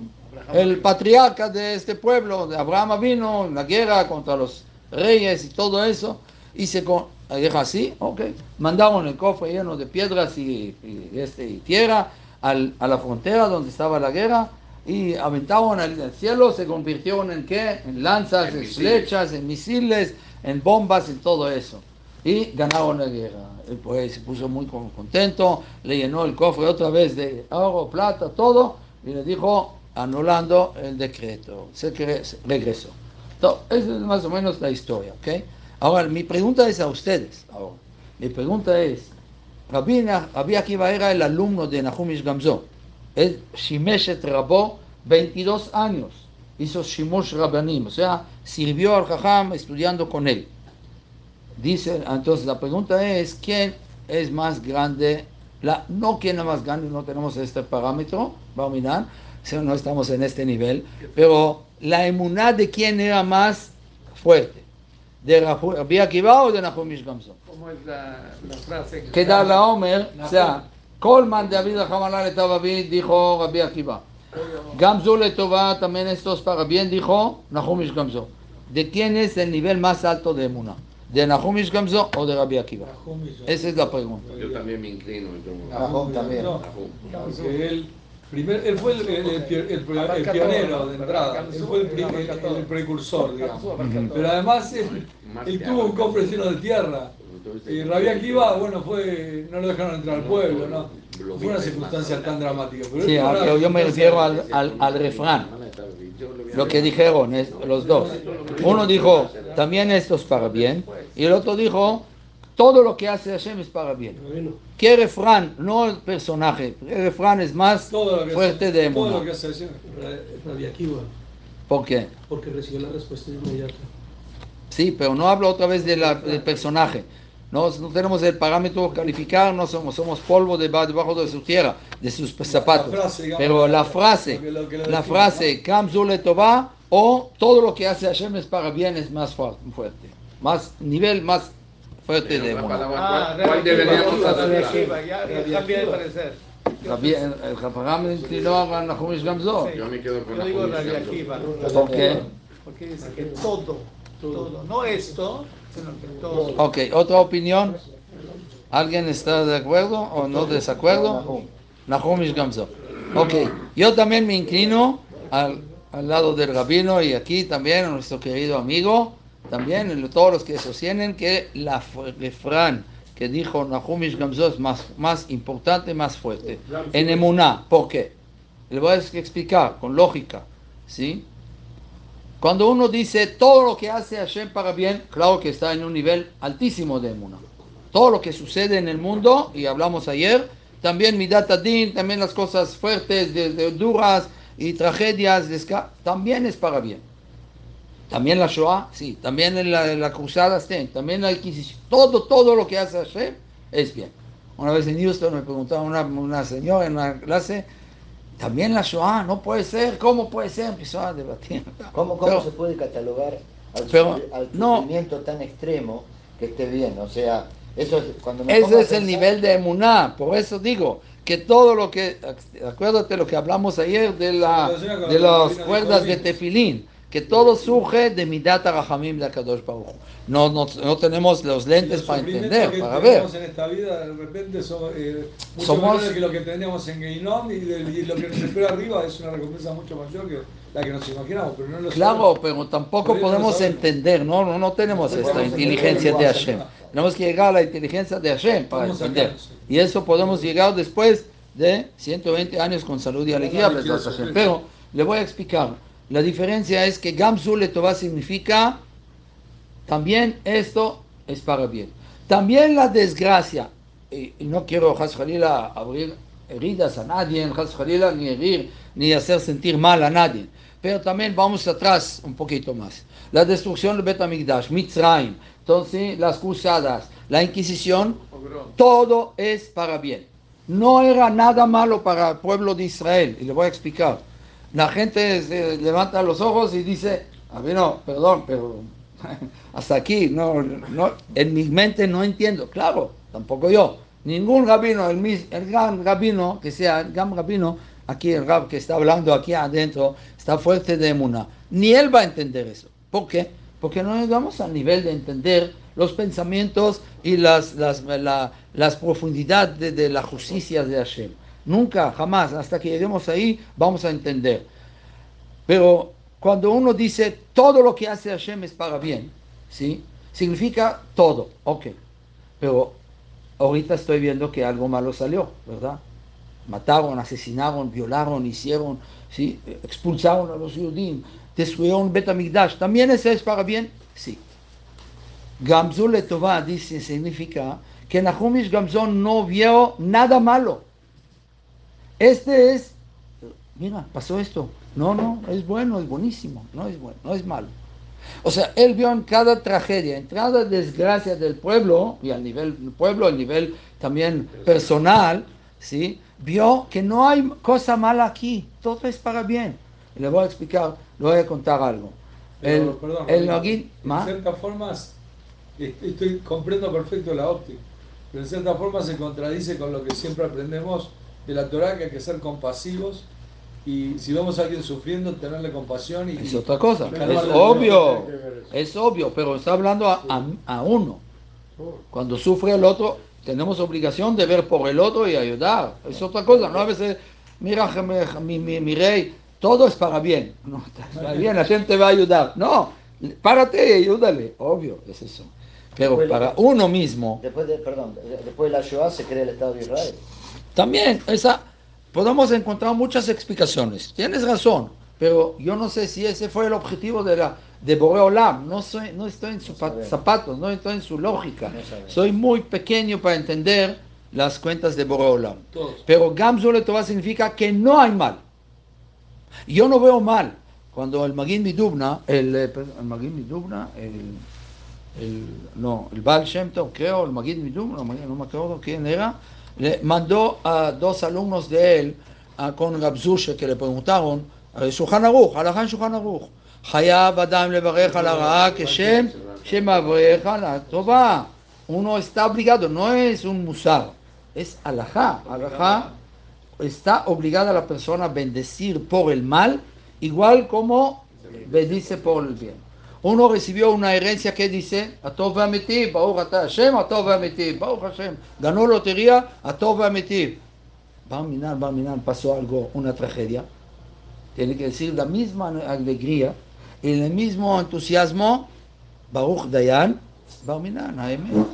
el patriarca de este pueblo, de Abraham vino en la guerra contra los reyes y todo eso. Y se dijo así, ok. Mandaron el cofre lleno de piedras y, este, y tierra al, a la frontera donde estaba la guerra y aventaban al cielo, se convirtieron en qué? En lanzas, en, flechas, en misiles, en bombas, en todo eso. Y ganaron la guerra. El pues se puso muy contento, le llenó el cofre otra vez de oro, plata, todo, y le dijo, anulando el decreto. Se regresó. Entonces, esa es más o menos la historia, ¿ok? Ahora, mi pregunta es a ustedes. Ahora, mi pregunta es, Rabbi, Rabbi Akiva era el alumno de Nahumish Gamzo. Él, Shimeshet Rabo, 22 años. Hizo Shimosh Rabanim, o sea, sirvió al Jajam estudiando con él. Dice, entonces la pregunta es, ¿quién es más grande? La, no quién es más grande, no tenemos este parámetro, mirar, no estamos en este nivel, pero la emuná de quién era más fuerte, de Rabbi Akiva o de Nahumish Gamzo. ¿Cómo es la, la frase? Que da la Omer, o sea, Colman de David Hamalá le David dijo Rabbi Akiva. Gamzo le Tova también estos para bien dijo Nahumish Gamzo. ¿De quién es el nivel más alto de emuná? ¿De Nahumish Gamzo o de Rabbi Akiva? Esa es la pregunta. Yo también me inclino. Nahum también. Porque él, primer, él fue el, el- el pionero de entrada, él fue el, pri- el- el precursor, digamos. Pero además él, él tuvo un cofre lleno de tierra. Y Rabbi Akiva, bueno, fue, no lo dejaron entrar al pueblo, ¿no? Fue una circunstancia tan dramática. Pero Sí, una yo, yo me refiero al, al, al refrán, lo que dijeron es- los dos. Uno dijo, también esto es para bien, y el otro dijo, todo lo que hace Hashem es para bien. ¿Qué refrán? No el personaje, el refrán es más fuerte hace- de Todo lo Emuná. que hace Hashem. ¿Por qué? porque recibió la respuesta inmediata. Sí, pero no hablo otra vez de la- del personaje. No, no tenemos el parámetro calificar, no somos, somos polvo de- debajo de su tierra, de sus zapatos. La frase, digamos, Pero la frase, lo que- lo que lo la frase, Kam Zule Tová, o todo lo que hace Hashem es para bien, es más fu- fuerte. Más, nivel más fuerte de palabra, ¿Cuál, deberíamos? Ya cambia de parecer. El Jafagam inclinó a Nahumish Gamzo. Yo me quedo con Yo digo Nahum. Akiva, ¿Por qué? porque dice que todo, todo, no esto, sino que todo. Ok, ¿otra opinión? ¿Alguien está de acuerdo o no desacuerdo? Nahumish Gamzo. Ok, yo también me inclino al, al lado del rabino y aquí también a nuestro querido amigo, también todos los que sostienen que la refrán que dijo Nahumish Gamzo es más, más importante, más fuerte. En Emuná, ¿por qué? Le voy a explicar con lógica, ¿sí? Cuando uno dice todo lo que hace Hashem para bien, claro que está en un nivel altísimo de Emuná. Todo lo que sucede en el mundo, y hablamos ayer, también Midat Adin, también las cosas fuertes, duras y tragedias, también es para bien. También la Shoah, sí, también en la, la cruzada, sí, también la Inquisición, todo, todo lo que hace Hashem es bien. Una vez en Houston me preguntaba una, una señora en una clase, también la Shoah, no puede ser, ¿cómo puede ser? Empezó a debatir. ¿Cómo, cómo Pero- se puede catalogar al, pero, al no. sufrimiento tan extremo que esté bien? O sea, eso es cuando me Ese es el pensar- nivel de emuná, por eso digo que todo lo que, acuérdate lo que hablamos ayer de, la, de las cuerdas de tefilín, que todo surge de Midat Rahamim de Akadosh Baruj Hu. No, no, no tenemos los lentes para entender, para ver. en esta vida de repente son eh, mucho Somos- que lo que tenemos en Geinom y, y lo que nos espera arriba es una recompensa mucho mayor que la que nos imaginamos, pero no lo Claro, sabemos. pero tampoco Pero podemos sabemos. entender, no, no, no tenemos No esta podemos inteligencia de Hashem. Tenemos que llegar a la inteligencia de Hashem para entender. Y eso podemos llegar después de 120 años con salud y alegría, saber. Pero le voy a explicar. La diferencia es que Gamzu Letová significa también esto es para bien. También la desgracia, y, no quiero Has abrir heridas a nadie, Has ni herir, ni hacer sentir mal a nadie. Pero también vamos atrás un poquito más. La destrucción del Betamigdash, Mitzrayim, entonces las cruzadas, la Inquisición, todo es para bien. No era nada malo para el pueblo de Israel, y le voy a explicar. La gente se levanta los ojos y dice, a mí no, perdón, pero [LAUGHS] hasta aquí, no, no, en mi mente no entiendo. Claro, tampoco yo. Ningún rabino, el, mis- el gran rabino, que sea el gran rabino, aquí el rab que está hablando aquí adentro, está fuerte de emuna. Ni él va a entender eso. ¿Por qué? Porque no llegamos al nivel de entender los pensamientos y las, las, la- las profundidades de, de la justicia de Hashem. Nunca, jamás, hasta que lleguemos ahí, vamos a entender. Pero cuando uno dice todo lo que hace Hashem es para bien, ¿sí? Significa todo, ok. Pero ahorita estoy viendo que algo malo salió, ¿verdad? Mataron, asesinaron, violaron, hicieron, ¿sí? expulsaron a los judíos, destruyeron Betamigdash. ¿También eso es para bien? Sí. Gamzu Letová dice, significa que Nahumish Gamzón no vio nada malo. Este es, mira, pasó esto. No, no, es bueno, es buenísimo, no es bueno, no es malo. O sea, él vio en cada tragedia, en cada desgracia del pueblo, y al nivel del pueblo, al nivel también personal, ¿sí? vio que no hay cosa mala aquí, todo es para bien. Y le voy a explicar, le voy a contar algo. Pero, El, perdón, ¿ma? en ciertas formas, estoy, comprendo perfecto la óptica, pero en cierta forma se contradice con lo que siempre aprendemos de la Torah, que hay que ser compasivos y si vemos a alguien sufriendo, tenerle compasión y... Es otra cosa, es obvio, es obvio, pero está hablando a, a- a uno. Cuando sufre el otro, tenemos obligación de ver por el otro y ayudar. Es otra cosa, no a veces, mira mi, mi, mi rey, todo es para bien. [LAUGHS] No, está bien, la gente va a ayudar. No, párate y ayúdale, obvio, es eso. Pero para uno mismo, Después de, perdón, después de la Shoah se crea el Estado de Israel. También, esa, podemos encontrar muchas explicaciones. Tienes razón, pero yo no sé si ese fue el objetivo de, la, de Boreolam. No, soy, no estoy en sus sabemos. zapatos, no estoy en su lógica. No soy muy pequeño para entender las cuentas de Boreolam. Pero Gamzu Letová significa que no hay mal. Yo no veo mal. Cuando el Magin Midubna, el, eh, perdón, el Magin Midubna, el, el, no, el Baal Shem Tov, creo, el Magid Midubna, no, no me acuerdo quién era, le mandó a dos alumnos de él a, con Rabzushe que le preguntaron, a Shulchan Aruch, הלכה שולחן ערוך, חייב אדם לברך על הרעה כשם שמברך על הטובה. Uno está obligado, no es un musar, es alajá. Alajá está obligada la persona a bendecir por el mal, igual como bendice por el bien. Uno recibió una herencia que dice, Atov Amiti, Baruch Ata Hashem, Atov Amiti, Baruch Hashem. Ganó lotería, Atov Amiti. Bar Minan, Bar Minan, pasó algo, una tragedia. Tiene que decir la misma alegría y el mismo entusiasmo, Baruch Dayan, Bar Minan, Haemet.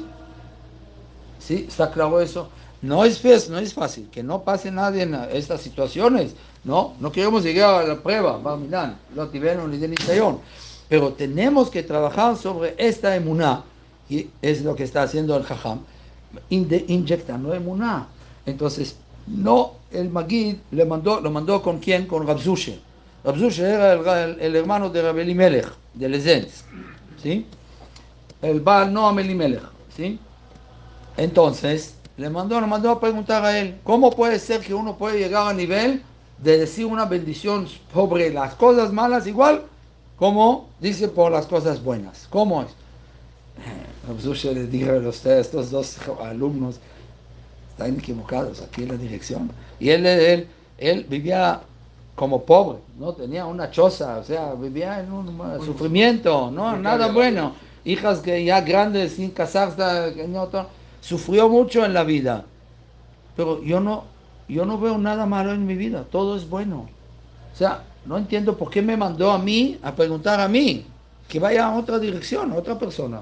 ¿Sí? ¿Está claro eso? No es, fácil, no es fácil, que no pase nadie en estas situaciones, ¿no? No queremos llegar a la prueba, Bar Minan, no tuvieron ni de. Pero tenemos que trabajar sobre esta emuná, y es lo que está haciendo el Jajam, inyectando emuná. Entonces, no, el Magid le mandó, lo mandó con quién? Con Rabzushe. Rabzushe era el, el- el hermano de Rabeli Melech, de Lezenz, ¿sí? El Baal no Amelimelech, ¿sí? Entonces, le mandó, le mandó a preguntar a él, ¿cómo puede ser que uno puede llegar a nivel de decir una bendición sobre las cosas malas igual como dice por las cosas buenas? ¿Cómo es? Rabzushe le dijo a los- estos dos alumnos, están equivocados aquí en la dirección. Y él, él, él vivía como pobre, no tenía una choza, o sea, vivía en un sufrimiento, no, nada bueno. Hijas que ya grandes, sin casarse, sufrió mucho en la vida. Pero yo no, yo no veo nada malo en mi vida, todo es bueno. O sea, no entiendo por qué me mandó a mí a preguntar a mí, que vaya a otra dirección, a otra persona.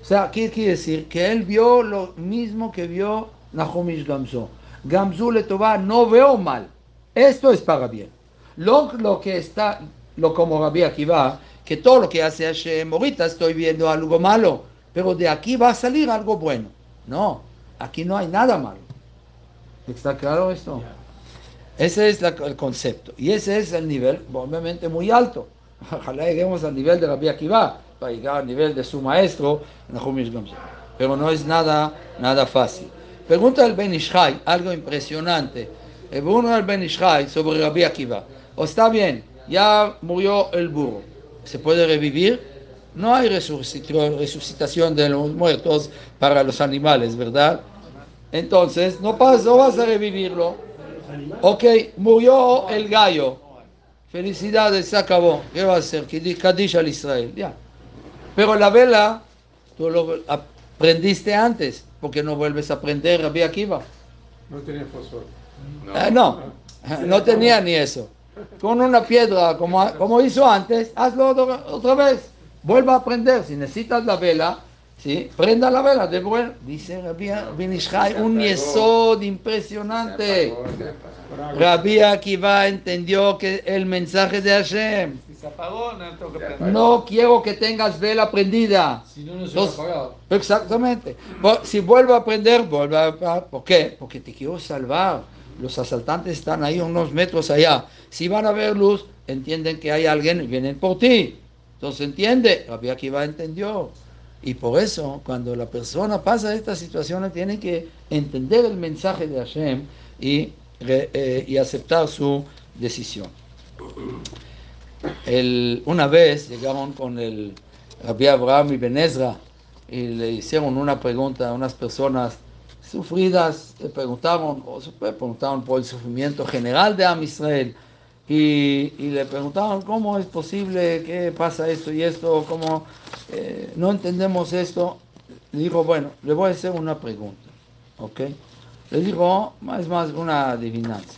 O sea, ¿qué quiere decir? Que él vio lo mismo que vio Nahumish Gamzu. Gamzu le toba, no veo mal. Esto es para bien. Lo, lo que está, lo como Rabbi Akiva, que todo lo que hace Hashem, ahorita estoy viendo algo malo, pero de aquí va a salir algo bueno. No, aquí no hay nada malo. ¿Está claro esto? Ese es la- el concepto. Y ese es el nivel, obviamente, muy alto. [LAUGHS] Ojalá lleguemos al nivel de Rabbi Akiva, para llegar al nivel de su maestro. Pero no es nada, nada fácil. Pregunta al Ben Ishai, algo impresionante. Le Pregunta al Ben Ishai sobre Rabbi Akiva. O está bien, ya murió el burro. ¿Se puede revivir? No hay resucit- resucitación de los muertos para los animales, ¿verdad? Entonces, no, pasa, no vas a revivirlo. Ok, murió el gallo. Felicidades, se acabó. ¿Qué va a hacer? Kaddish al Israel. Ya. Pero la vela, tú lo aprendiste antes. porque no vuelves a aprender Rabbi Akiva? No tenía fósforo. Eh, no, no [LAUGHS] tenía ni eso. Con una piedra, como, como hizo antes, hazlo otra, otra vez. Vuelva a aprender. Si necesitas la vela, ¿sí? prenda la vela. De vuelta. Dice Rabbi Ben Ishai, un yesod impresionante. Rabbi Akiva entendió que el mensaje de Hashem. Se apagó, no tengo que prender. No quiero que tengas vela prendida. Si no, no se Entonces- lo ha pagado. Exactamente. Si vuelve a prender, vuelve a apagar. ¿Por qué? Porque te quiero salvar. Los asaltantes están ahí unos metros allá. Si van a ver luz, entienden que hay alguien y vienen por ti. Entonces entiende. Rabbi Akiva entendió. Y por eso, cuando la persona pasa estas situaciones, tiene que entender el mensaje de Hashem y, eh, y aceptar su decisión. El- una vez llegaron con el Rabbi Abraham y Benezra y le hicieron una pregunta a unas personas sufridas, le preguntaron, o preguntaron por el sufrimiento general de Am Israel y, y le preguntaron cómo es posible, qué pasa esto y esto, cómo eh, no entendemos esto. Le dijo, bueno, le voy a hacer una pregunta, ¿ok? Le dijo, es más una adivinanza.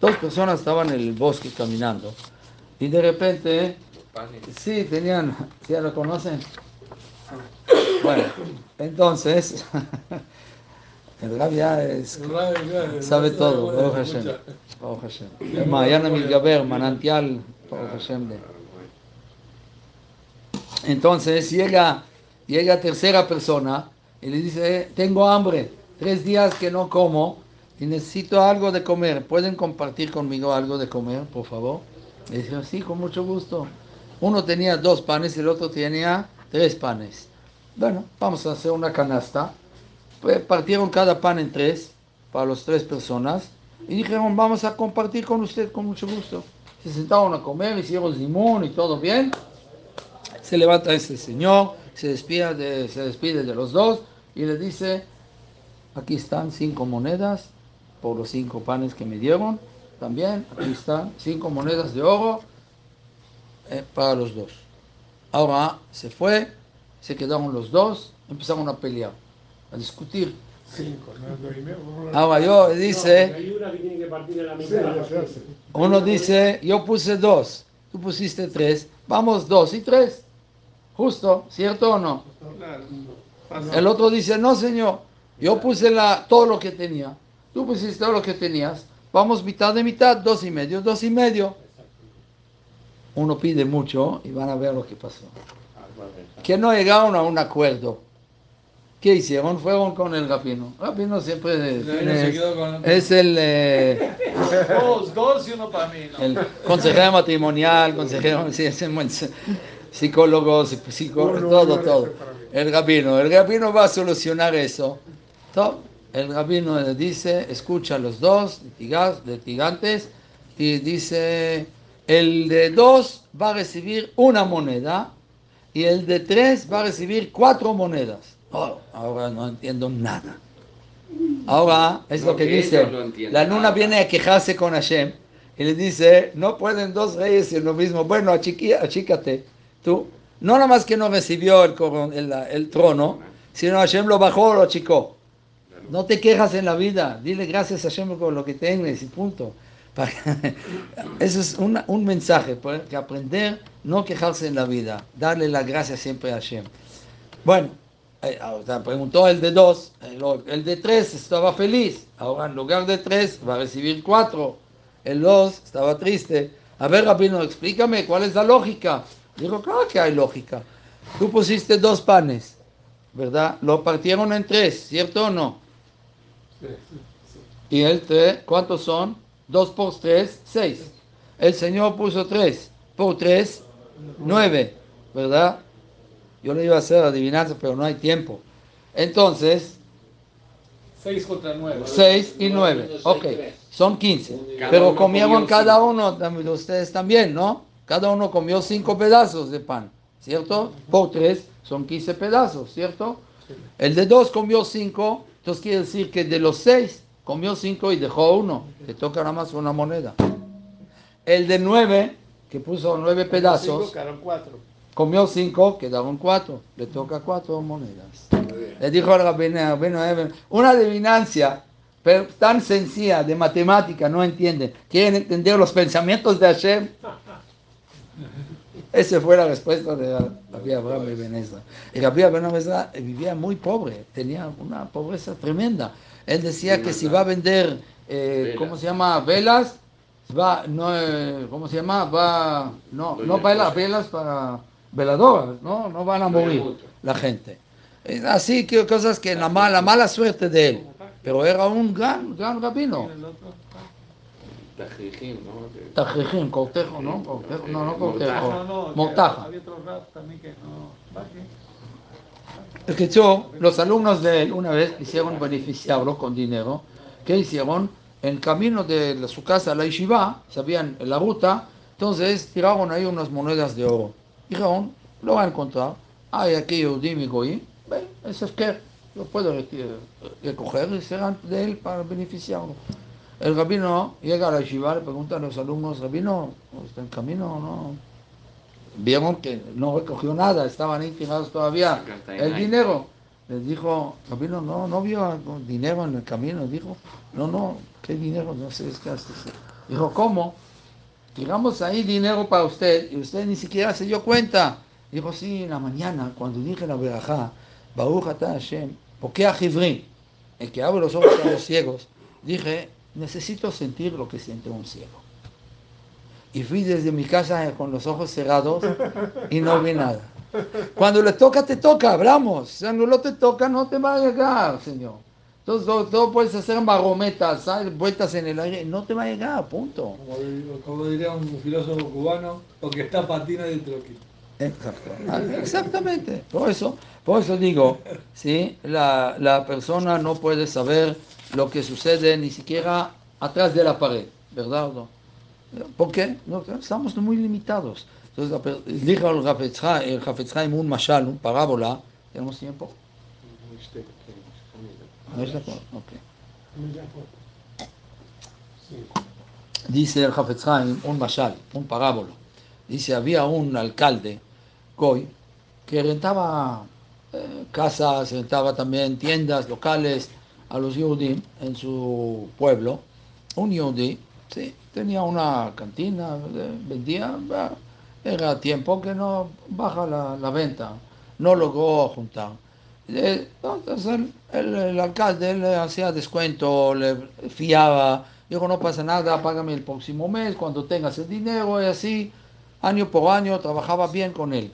Dos personas estaban en el bosque caminando y de repente Sí, tenían, ¿sí ya lo conocen? Bueno, entonces, [LAUGHS] el Rab ya es, sabe todo, Baruch Hashem, Baruch Hashem. El Mahayana Milgaber, manantial, Baruch Hashem. de- Entonces llega, llega tercera persona y le dice, tengo hambre, tres días que no como y necesito algo de comer, ¿pueden compartir conmigo algo de comer, por favor? Le dice, sí, con mucho gusto. Uno tenía dos panes y el otro tenía tres panes. Bueno, vamos a hacer una canasta. Pues partieron cada pan en tres para las tres personas y dijeron, vamos a compartir con usted con mucho gusto. Se sentaron a comer, hicieron limón y todo bien. Se levanta este señor, se despide de, se despide de los dos y le dice, aquí están cinco monedas por los cinco panes que me dieron. También aquí están cinco monedas de oro eh, para los dos. Ahora se fue, se quedaron los dos, empezaron a pelear, a discutir. Cinco, ¿no? Ahora yo dice, uno dice, yo puse dos, tú pusiste tres, vamos dos y tres. Justo, ¿cierto o no? El otro dice, no señor, yo puse la, todo lo que tenía, tú pusiste todo lo que tenías, vamos mitad de mitad, dos y medio, dos y medio. Uno pide mucho y van a ver lo que pasó. Que no llegaron a un acuerdo. ¿Qué hicieron? Fueron con el rabino. El rabino siempre tiene- con- es el, eh, Dos, dos y uno para mí. ¿no? el consejero matrimonial, consejero, sí, es el psicólogo, psicólogo, todo, todo. El rabino, el rabino va a solucionar eso. Top. El rabino le dice, escucha a los dos litigantes y dice, el de dos va a recibir una moneda y el de tres va a recibir cuatro monedas. Oh, ahora no entiendo nada. Ahora es lo que dice, la luna viene a quejarse con Hashem y le dice, no pueden dos reyes en lo mismo. Bueno, achiqui- achícate tú. No nada más que no recibió el, el, el trono, sino Hashem lo bajó, lo achicó. No te quejas en la vida, dile gracias a Hashem por lo que tienes y punto. [LAUGHS] Eso es una- un mensaje, pues, que aprender, no quejarse en la vida, darle la gracia siempre a Hashem. Bueno, eh, ahora preguntó el de dos, el, o- el de tres estaba feliz, ahora en lugar de tres va a recibir cuatro, el dos estaba triste. A ver, Rabino, explícame cuál es la lógica. Dijo, claro que hay lógica. Tú pusiste dos panes, ¿verdad? Lo partieron en tres, ¿cierto o no? Y el tres, ¿cuántos son? Dos por tres, seis. El Señor puso tres. Por tres, nueve, ¿verdad? Yo le iba a hacer adivinanza, pero no hay tiempo. Entonces, Seis contra nueve. seis y nueve. Ok, son quince. Cada Pero comieron cada cinco. uno, también ustedes también, ¿no? Cada uno comió cinco pedazos de pan, ¿cierto? Por tres son quince pedazos, ¿cierto? El de dos comió cinco, entonces quiere decir que de los seis comió cinco y dejó uno, que toca nada más una moneda. El de nueve, que puso nueve Cinco, pedazos, quedaron cuatro. Comió cinco, quedaron cuatro, le toca cuatro monedas. Le dijo al rabino, Eben, una adivinancia pero tan sencilla de matemática, no entienden. Quieren entender los pensamientos de Hashem. [LAUGHS] Esa fue la respuesta de Rabbi Abraham Ben Ezra. Y Rabbi Abraham Ezra vivía muy pobre, tenía una pobreza tremenda. Él decía que si va a vender, eh, Velas. ¿cómo se llama? Velas, va, no, eh, ¿cómo se llama? Va, no, no baila velas para veladoras, ¿no? No van a morir la gente. Así que cosas que la mala, mala suerte de él. Pero era un gran, gran rabino. Tajijín, ¿no? Tajijín, cortejo, ¿no? Cortejo, no, no cortejo. Mortaja. Había otro rap también que no. Baje. El que yo, los alumnos de él una vez quisieron beneficiarlo con dinero. ¿Qué hicieron? En camino de su casa a la yeshiva, sabían la ruta, entonces tiraron ahí unas monedas de oro. Dijeron, lo van a encontrar. Hay aquí Yehudim y Goyim, ven, ese es que lo puedo recoger y serán de él para beneficiarlo. El rabino llega a la yeshiva, le pregunta a los alumnos, rabino, ¿está en camino o no? Vieron que no recogió nada, estaban ahí tirados todavía el dinero. Les dijo, rabino, no, no vio algo- dinero en el camino. Dijo, no, no, ¿qué dinero? No sé, es que hasta se-". Dijo, ¿cómo? Tiramos ahí dinero para usted y usted ni siquiera se dio cuenta. Dijo, sí, en la mañana, cuando dije la verajá, Baruch Hashem, porque a Jibrin, el que abre los ojos a los ciegos, dije, necesito sentir lo que siente un ciego. Y fui desde mi casa con los ojos cerrados y no vi nada. Cuando le toca, te toca, hablamos. Si no te toca, no te va a llegar, Señor. Entonces, todo, todo puedes hacer marometas, ¿sabes? vueltas en el aire, no te va a llegar, punto. Como, di- como diría un filósofo cubano, lo que está patina de. Exacto. Ah, Exactamente. Por eso, por eso digo, ¿sí? la, la persona no puede saber lo que sucede ni siquiera atrás de la pared, ¿verdad? ¿Por qué? No, estamos muy limitados. Entonces, dijo el Hafetz Haim- el Hafetz Haim un mashal, un parábola. ¿Tenemos tiempo? ¿No es? Ok. Dice el Hafetz un mashal, un parábola. Dice, había un alcalde, Goy, que rentaba eh, casas, rentaba también tiendas locales a los Yehudim en su pueblo. Un Yehudi, sí, tenía una cantina, eh, vendía, era tiempo que no baja la, la venta, no logró juntar. Entonces el, el- el alcalde le hacía descuento, le fiaba, dijo no pasa nada, págame el próximo mes cuando tengas el dinero y así, año por año, trabajaba bien con él.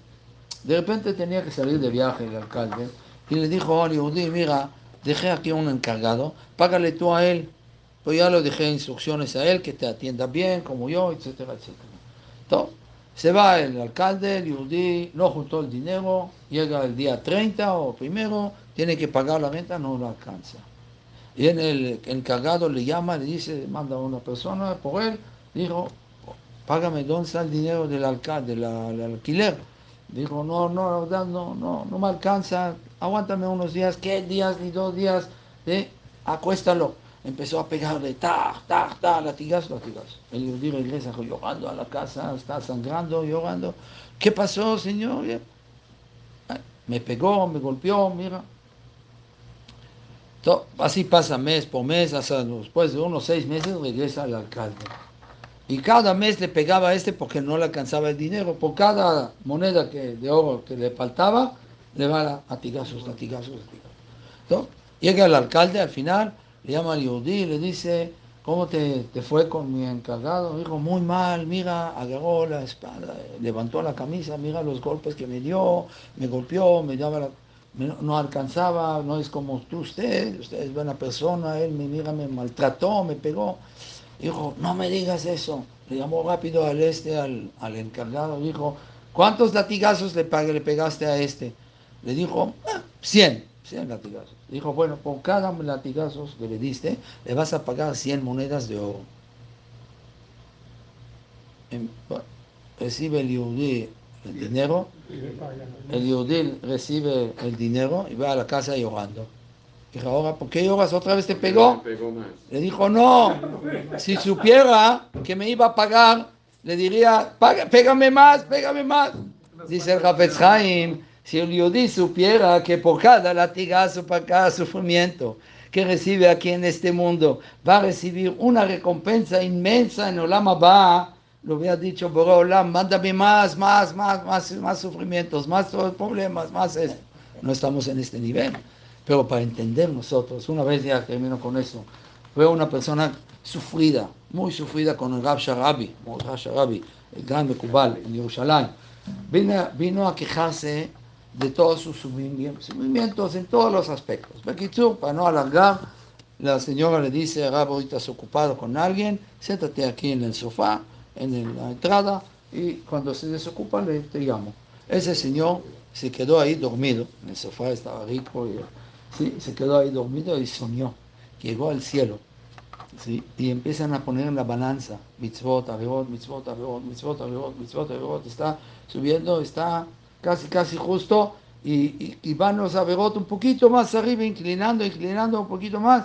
De repente tenía que salir de viaje el alcalde y le dijo al Yehudi, mira, dejé aquí un encargado, págale tú a él. Pues ya le dejé instrucciones a él que te atienda bien, como yo, etcétera, etcétera. Entonces, se va el alcalde, el Yehudi, no juntó el dinero, llega el día 30 o primero, tiene que pagar la renta, no lo alcanza. Y en el encargado le llama, le dice, manda a una persona por él, dijo, págame dónde está el dinero del alcalde, la- alquiler. Dijo, no, no, no, no, no me alcanza, aguántame unos días, ¿qué días ni dos días? ¿Eh? Acuéstalo. Empezó a pegarle, ta, ta, ta, latigazo, latigazo. El Yehudi regresa llorando a la casa, está sangrando, llorando. ¿Qué pasó, señor? Me pegó, me golpeó, mira. Así pasa mes por mes, hasta después de unos seis meses regresa el alcalde. Y cada mes le pegaba este porque no le alcanzaba el dinero. Por cada moneda que, de oro que le faltaba, le va a latigazos, latigazos, latigazos. Llega el alcalde al final, le llama al Yehudi y le dice, ¿cómo te, te fue con mi encargado? Dijo, muy mal, mira, agarró la espada, levantó la camisa, mira los golpes que me dio, me golpeó, me daba la- no alcanzaba, no es como tú, usted, usted es buena persona, él me mira, me maltrató, me pegó. Dijo, no me digas eso. Le llamó rápido al este, al, al encargado, dijo, ¿cuántos latigazos le, le pegaste a este? Le dijo, "Ah, 100, 100 latigazos. Dijo, bueno, por cada latigazos que le diste, le vas a pagar 100 monedas de oro. Em, bueno, Recibe el Yehudi el dinero, el Yehudi recibe el dinero y va a la casa llorando. Dijo, ahora, ¿por qué lloras? ¿Otra vez te pegó? Le dijo, no, si supiera que me iba a pagar, le diría, "Paga- pégame más, pégame más. Dice el Hafetz Haim, si el Yudí supiera que por cada latigazo, por cada sufrimiento que recibe aquí en este mundo, va a recibir una recompensa inmensa en Olam Abba, lo hubiera dicho, Boré Olam, mándame más, más, más, más, más sufrimientos, más problemas, más esto. No estamos en este nivel. Pero para entender nosotros, una vez ya termino con eso, fue una persona sufrida, muy sufrida con el Rab Sharabi, el Rab Sharabi, el gran Mekubal en Jerusalén. Vino, vino a quejarse de todos sus sufrimientos, en todos los aspectos. Para no alargar, la señora le dice, Rab, ahorita estás ocupado con alguien, siéntate aquí en el sofá, en la entrada, y cuando se desocupa le, te. Ese señor se quedó ahí dormido, en el sofá estaba rico, y, ¿sí? se quedó ahí dormido y soñó, llegó al cielo. ¿sí? Y empiezan a poner en la balanza, mitzvot, averot, mitzvot, averot, mitzvot, averot, mitzvot, averot, está subiendo, está casi, casi justo, y, y, y van los averot un poquito más arriba, inclinando, inclinando un poquito más,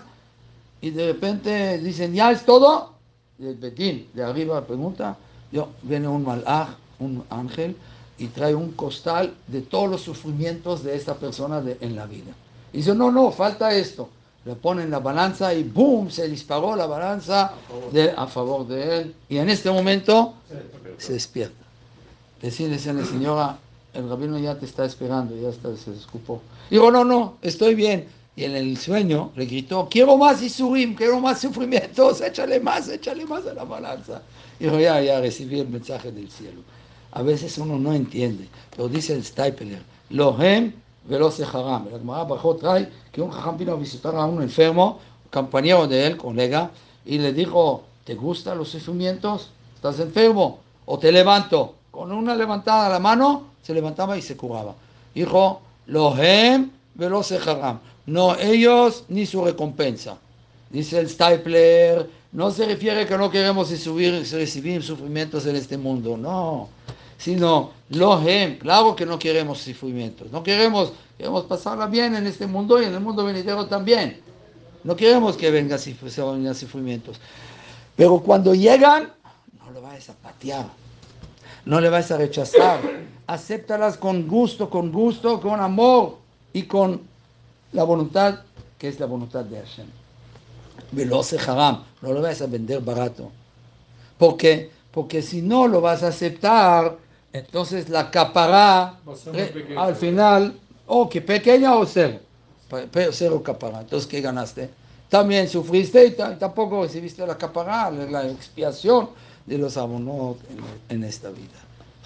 y de repente dicen, ¿ya es todo? Y el Betín de arriba pregunta, yo, viene un malaj, un ángel, y trae un costal de todos los sufrimientos de esta persona de- en la vida. Y dice, no, no, falta esto. Le ponen la balanza y ¡boom! Se disparó la balanza de, a favor de él. Y en este momento se despierta. Decirle a la señora, el rabino ya te está esperando, ya está, se descupó. Digo, no, no, estoy bien. Y en el sueño le gritó, quiero más Isurim, quiero más sufrimientos, [LAUGHS] échale más, échale más a la balanza. Dijo, ya, ya recibí el mensaje del cielo. A veces uno no entiende, pero dice el Stipler, Lohem velo seharam. La Gemara Bajot trae que un jajam vino a visitar a un enfermo, compañero de él, colega, y le dijo, ¿te gustan los sufrimientos? ¿Estás enfermo? ¿O te levanto? Con una levantada de la mano, se levantaba y se curaba. Dijo, velo seharam. No ellos ni su recompensa. Dice el Stipler, no se refiere que no queremos subir, recibir sufrimientos en este mundo, no, sino lohem, claro que no queremos sufrimientos, no queremos, queremos pasarla bien en este mundo y en el mundo venidero también. No queremos que vengan sufrimientos. Pero cuando llegan, no lo vayas a patear, no le vayas a rechazar, acéptalas con gusto, con gusto, con amor y con la voluntad que es la voluntad de Hashem. Velo haram, no lo vas a vender barato. ¿Por qué? Porque si no lo vas a aceptar, entonces la capará eh, al final, o que pequeña o cero, Pe- pe- cero capará. Entonces, ¿qué ganaste? También sufriste y ta- tampoco recibiste la capará, la expiación de los abonos en, esta vida.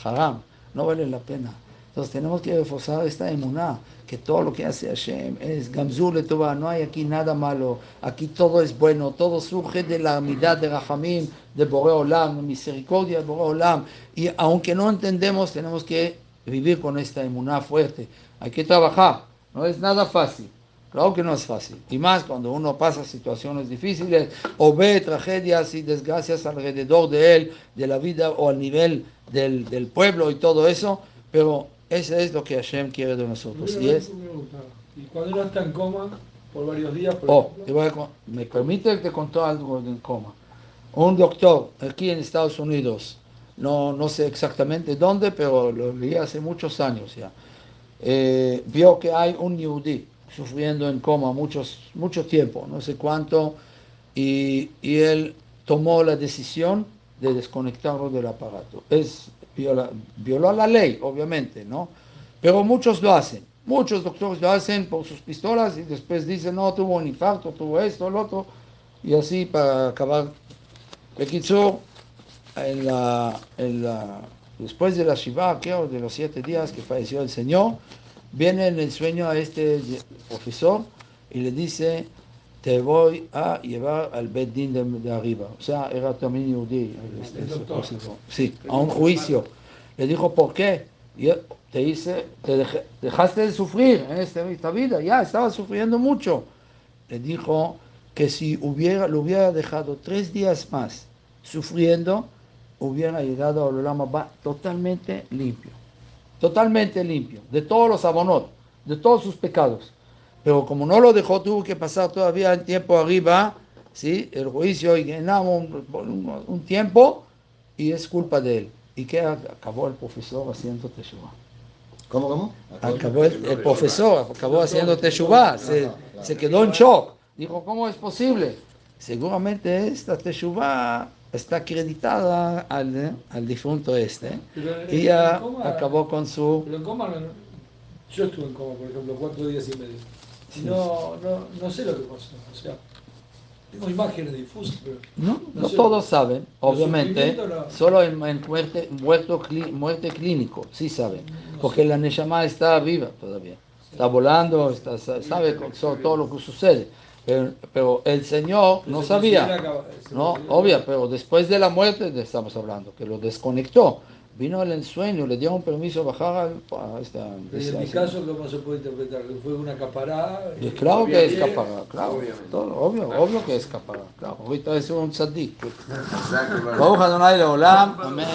Haram, no vale la pena. Entonces tenemos que reforzar esta emuná, que todo lo que hace Hashem es gamzul Tová, no hay aquí nada malo, aquí todo es bueno, todo surge de la amidad de Rahamim, de Boré Olam, misericordia de Boré Olam, y aunque no entendemos, tenemos que vivir con esta emuná fuerte, hay que trabajar, no es nada fácil. Claro que no es fácil. Y más cuando uno pasa situaciones difíciles o ve tragedias y desgracias alrededor de él, de la vida o al nivel del, del pueblo y todo eso. Pero eso es lo que Hashem quiere de nosotros. Y es, cuando uno está en coma por varios días, por oh, ejemplo, te voy a con- me permite que te contó algo en coma. Un doctor aquí en Estados Unidos, no, no sé exactamente dónde, pero lo leí hace muchos años ya, eh, vio que hay un yudí sufriendo en coma muchos, mucho tiempo, no sé cuánto, y, y él tomó la decisión de desconectarlo del aparato. Es, viola, violó la ley, obviamente, ¿no? Pero muchos lo hacen. Muchos doctores lo hacen por sus pistolas y después dicen, no, tuvo un infarto, tuvo esto, lo otro, y así para acabar. Bekitzur, en la, en la, después de la Shiva, creo, de los siete días que falleció el Señor, viene en el sueño a este profesor y le dice, te voy a llevar al Beddin de, de arriba. O sea, era también judí, este. Sí, a un juicio. Le dijo, ¿por qué? Y él te dice, te dej- dejaste de sufrir en este- esta vida, ya estabas sufriendo mucho. Le dijo que si hubiera, lo hubiera dejado tres días más sufriendo, hubiera llegado al Olama totalmente limpio. Totalmente limpio, de todos los abonot, de todos sus pecados. Pero como no lo dejó, tuvo que pasar todavía el tiempo arriba, ¿sí? el juicio, y ganamos un, un- un tiempo, y es culpa de él. ¿Y qué acabó el profesor haciendo teshuva? ¿Cómo, cómo? Acabó el, el profesor, acabó haciendo teshuva, se, se quedó en shock. Dijo, ¿cómo es posible? Seguramente esta teshuva está acreditada al, eh, al difunto este. en- Y coma- acabó con su... Pero en coma, no- yo estuve en coma, por ejemplo, cuatro días y medio. Y Sí. no, no, no sé lo que pasó. O sea, Tengo imágenes difusas, pero No, No no sé. todos saben, obviamente, solo en, en muerte, muerto clí- muerte clínico, sí saben, porque la Neshama está viva todavía, está volando, está, sa- sabe so- todo lo que sucede, pero, el Señor pues no sabía. No, obvio, pero después de la muerte estamos hablando, que lo desconectó. Vino el ensueño, le dieron permiso bajar a esta... en mi caso, ¿cómo se puede interpretar? ¿Fue una escaparada? Y eh, claro que es escaparada, claro. Todo, obvio, obvio que es escaparada. Claro, ahorita es un tzadik. Baruch Adonai Leolam. Amén.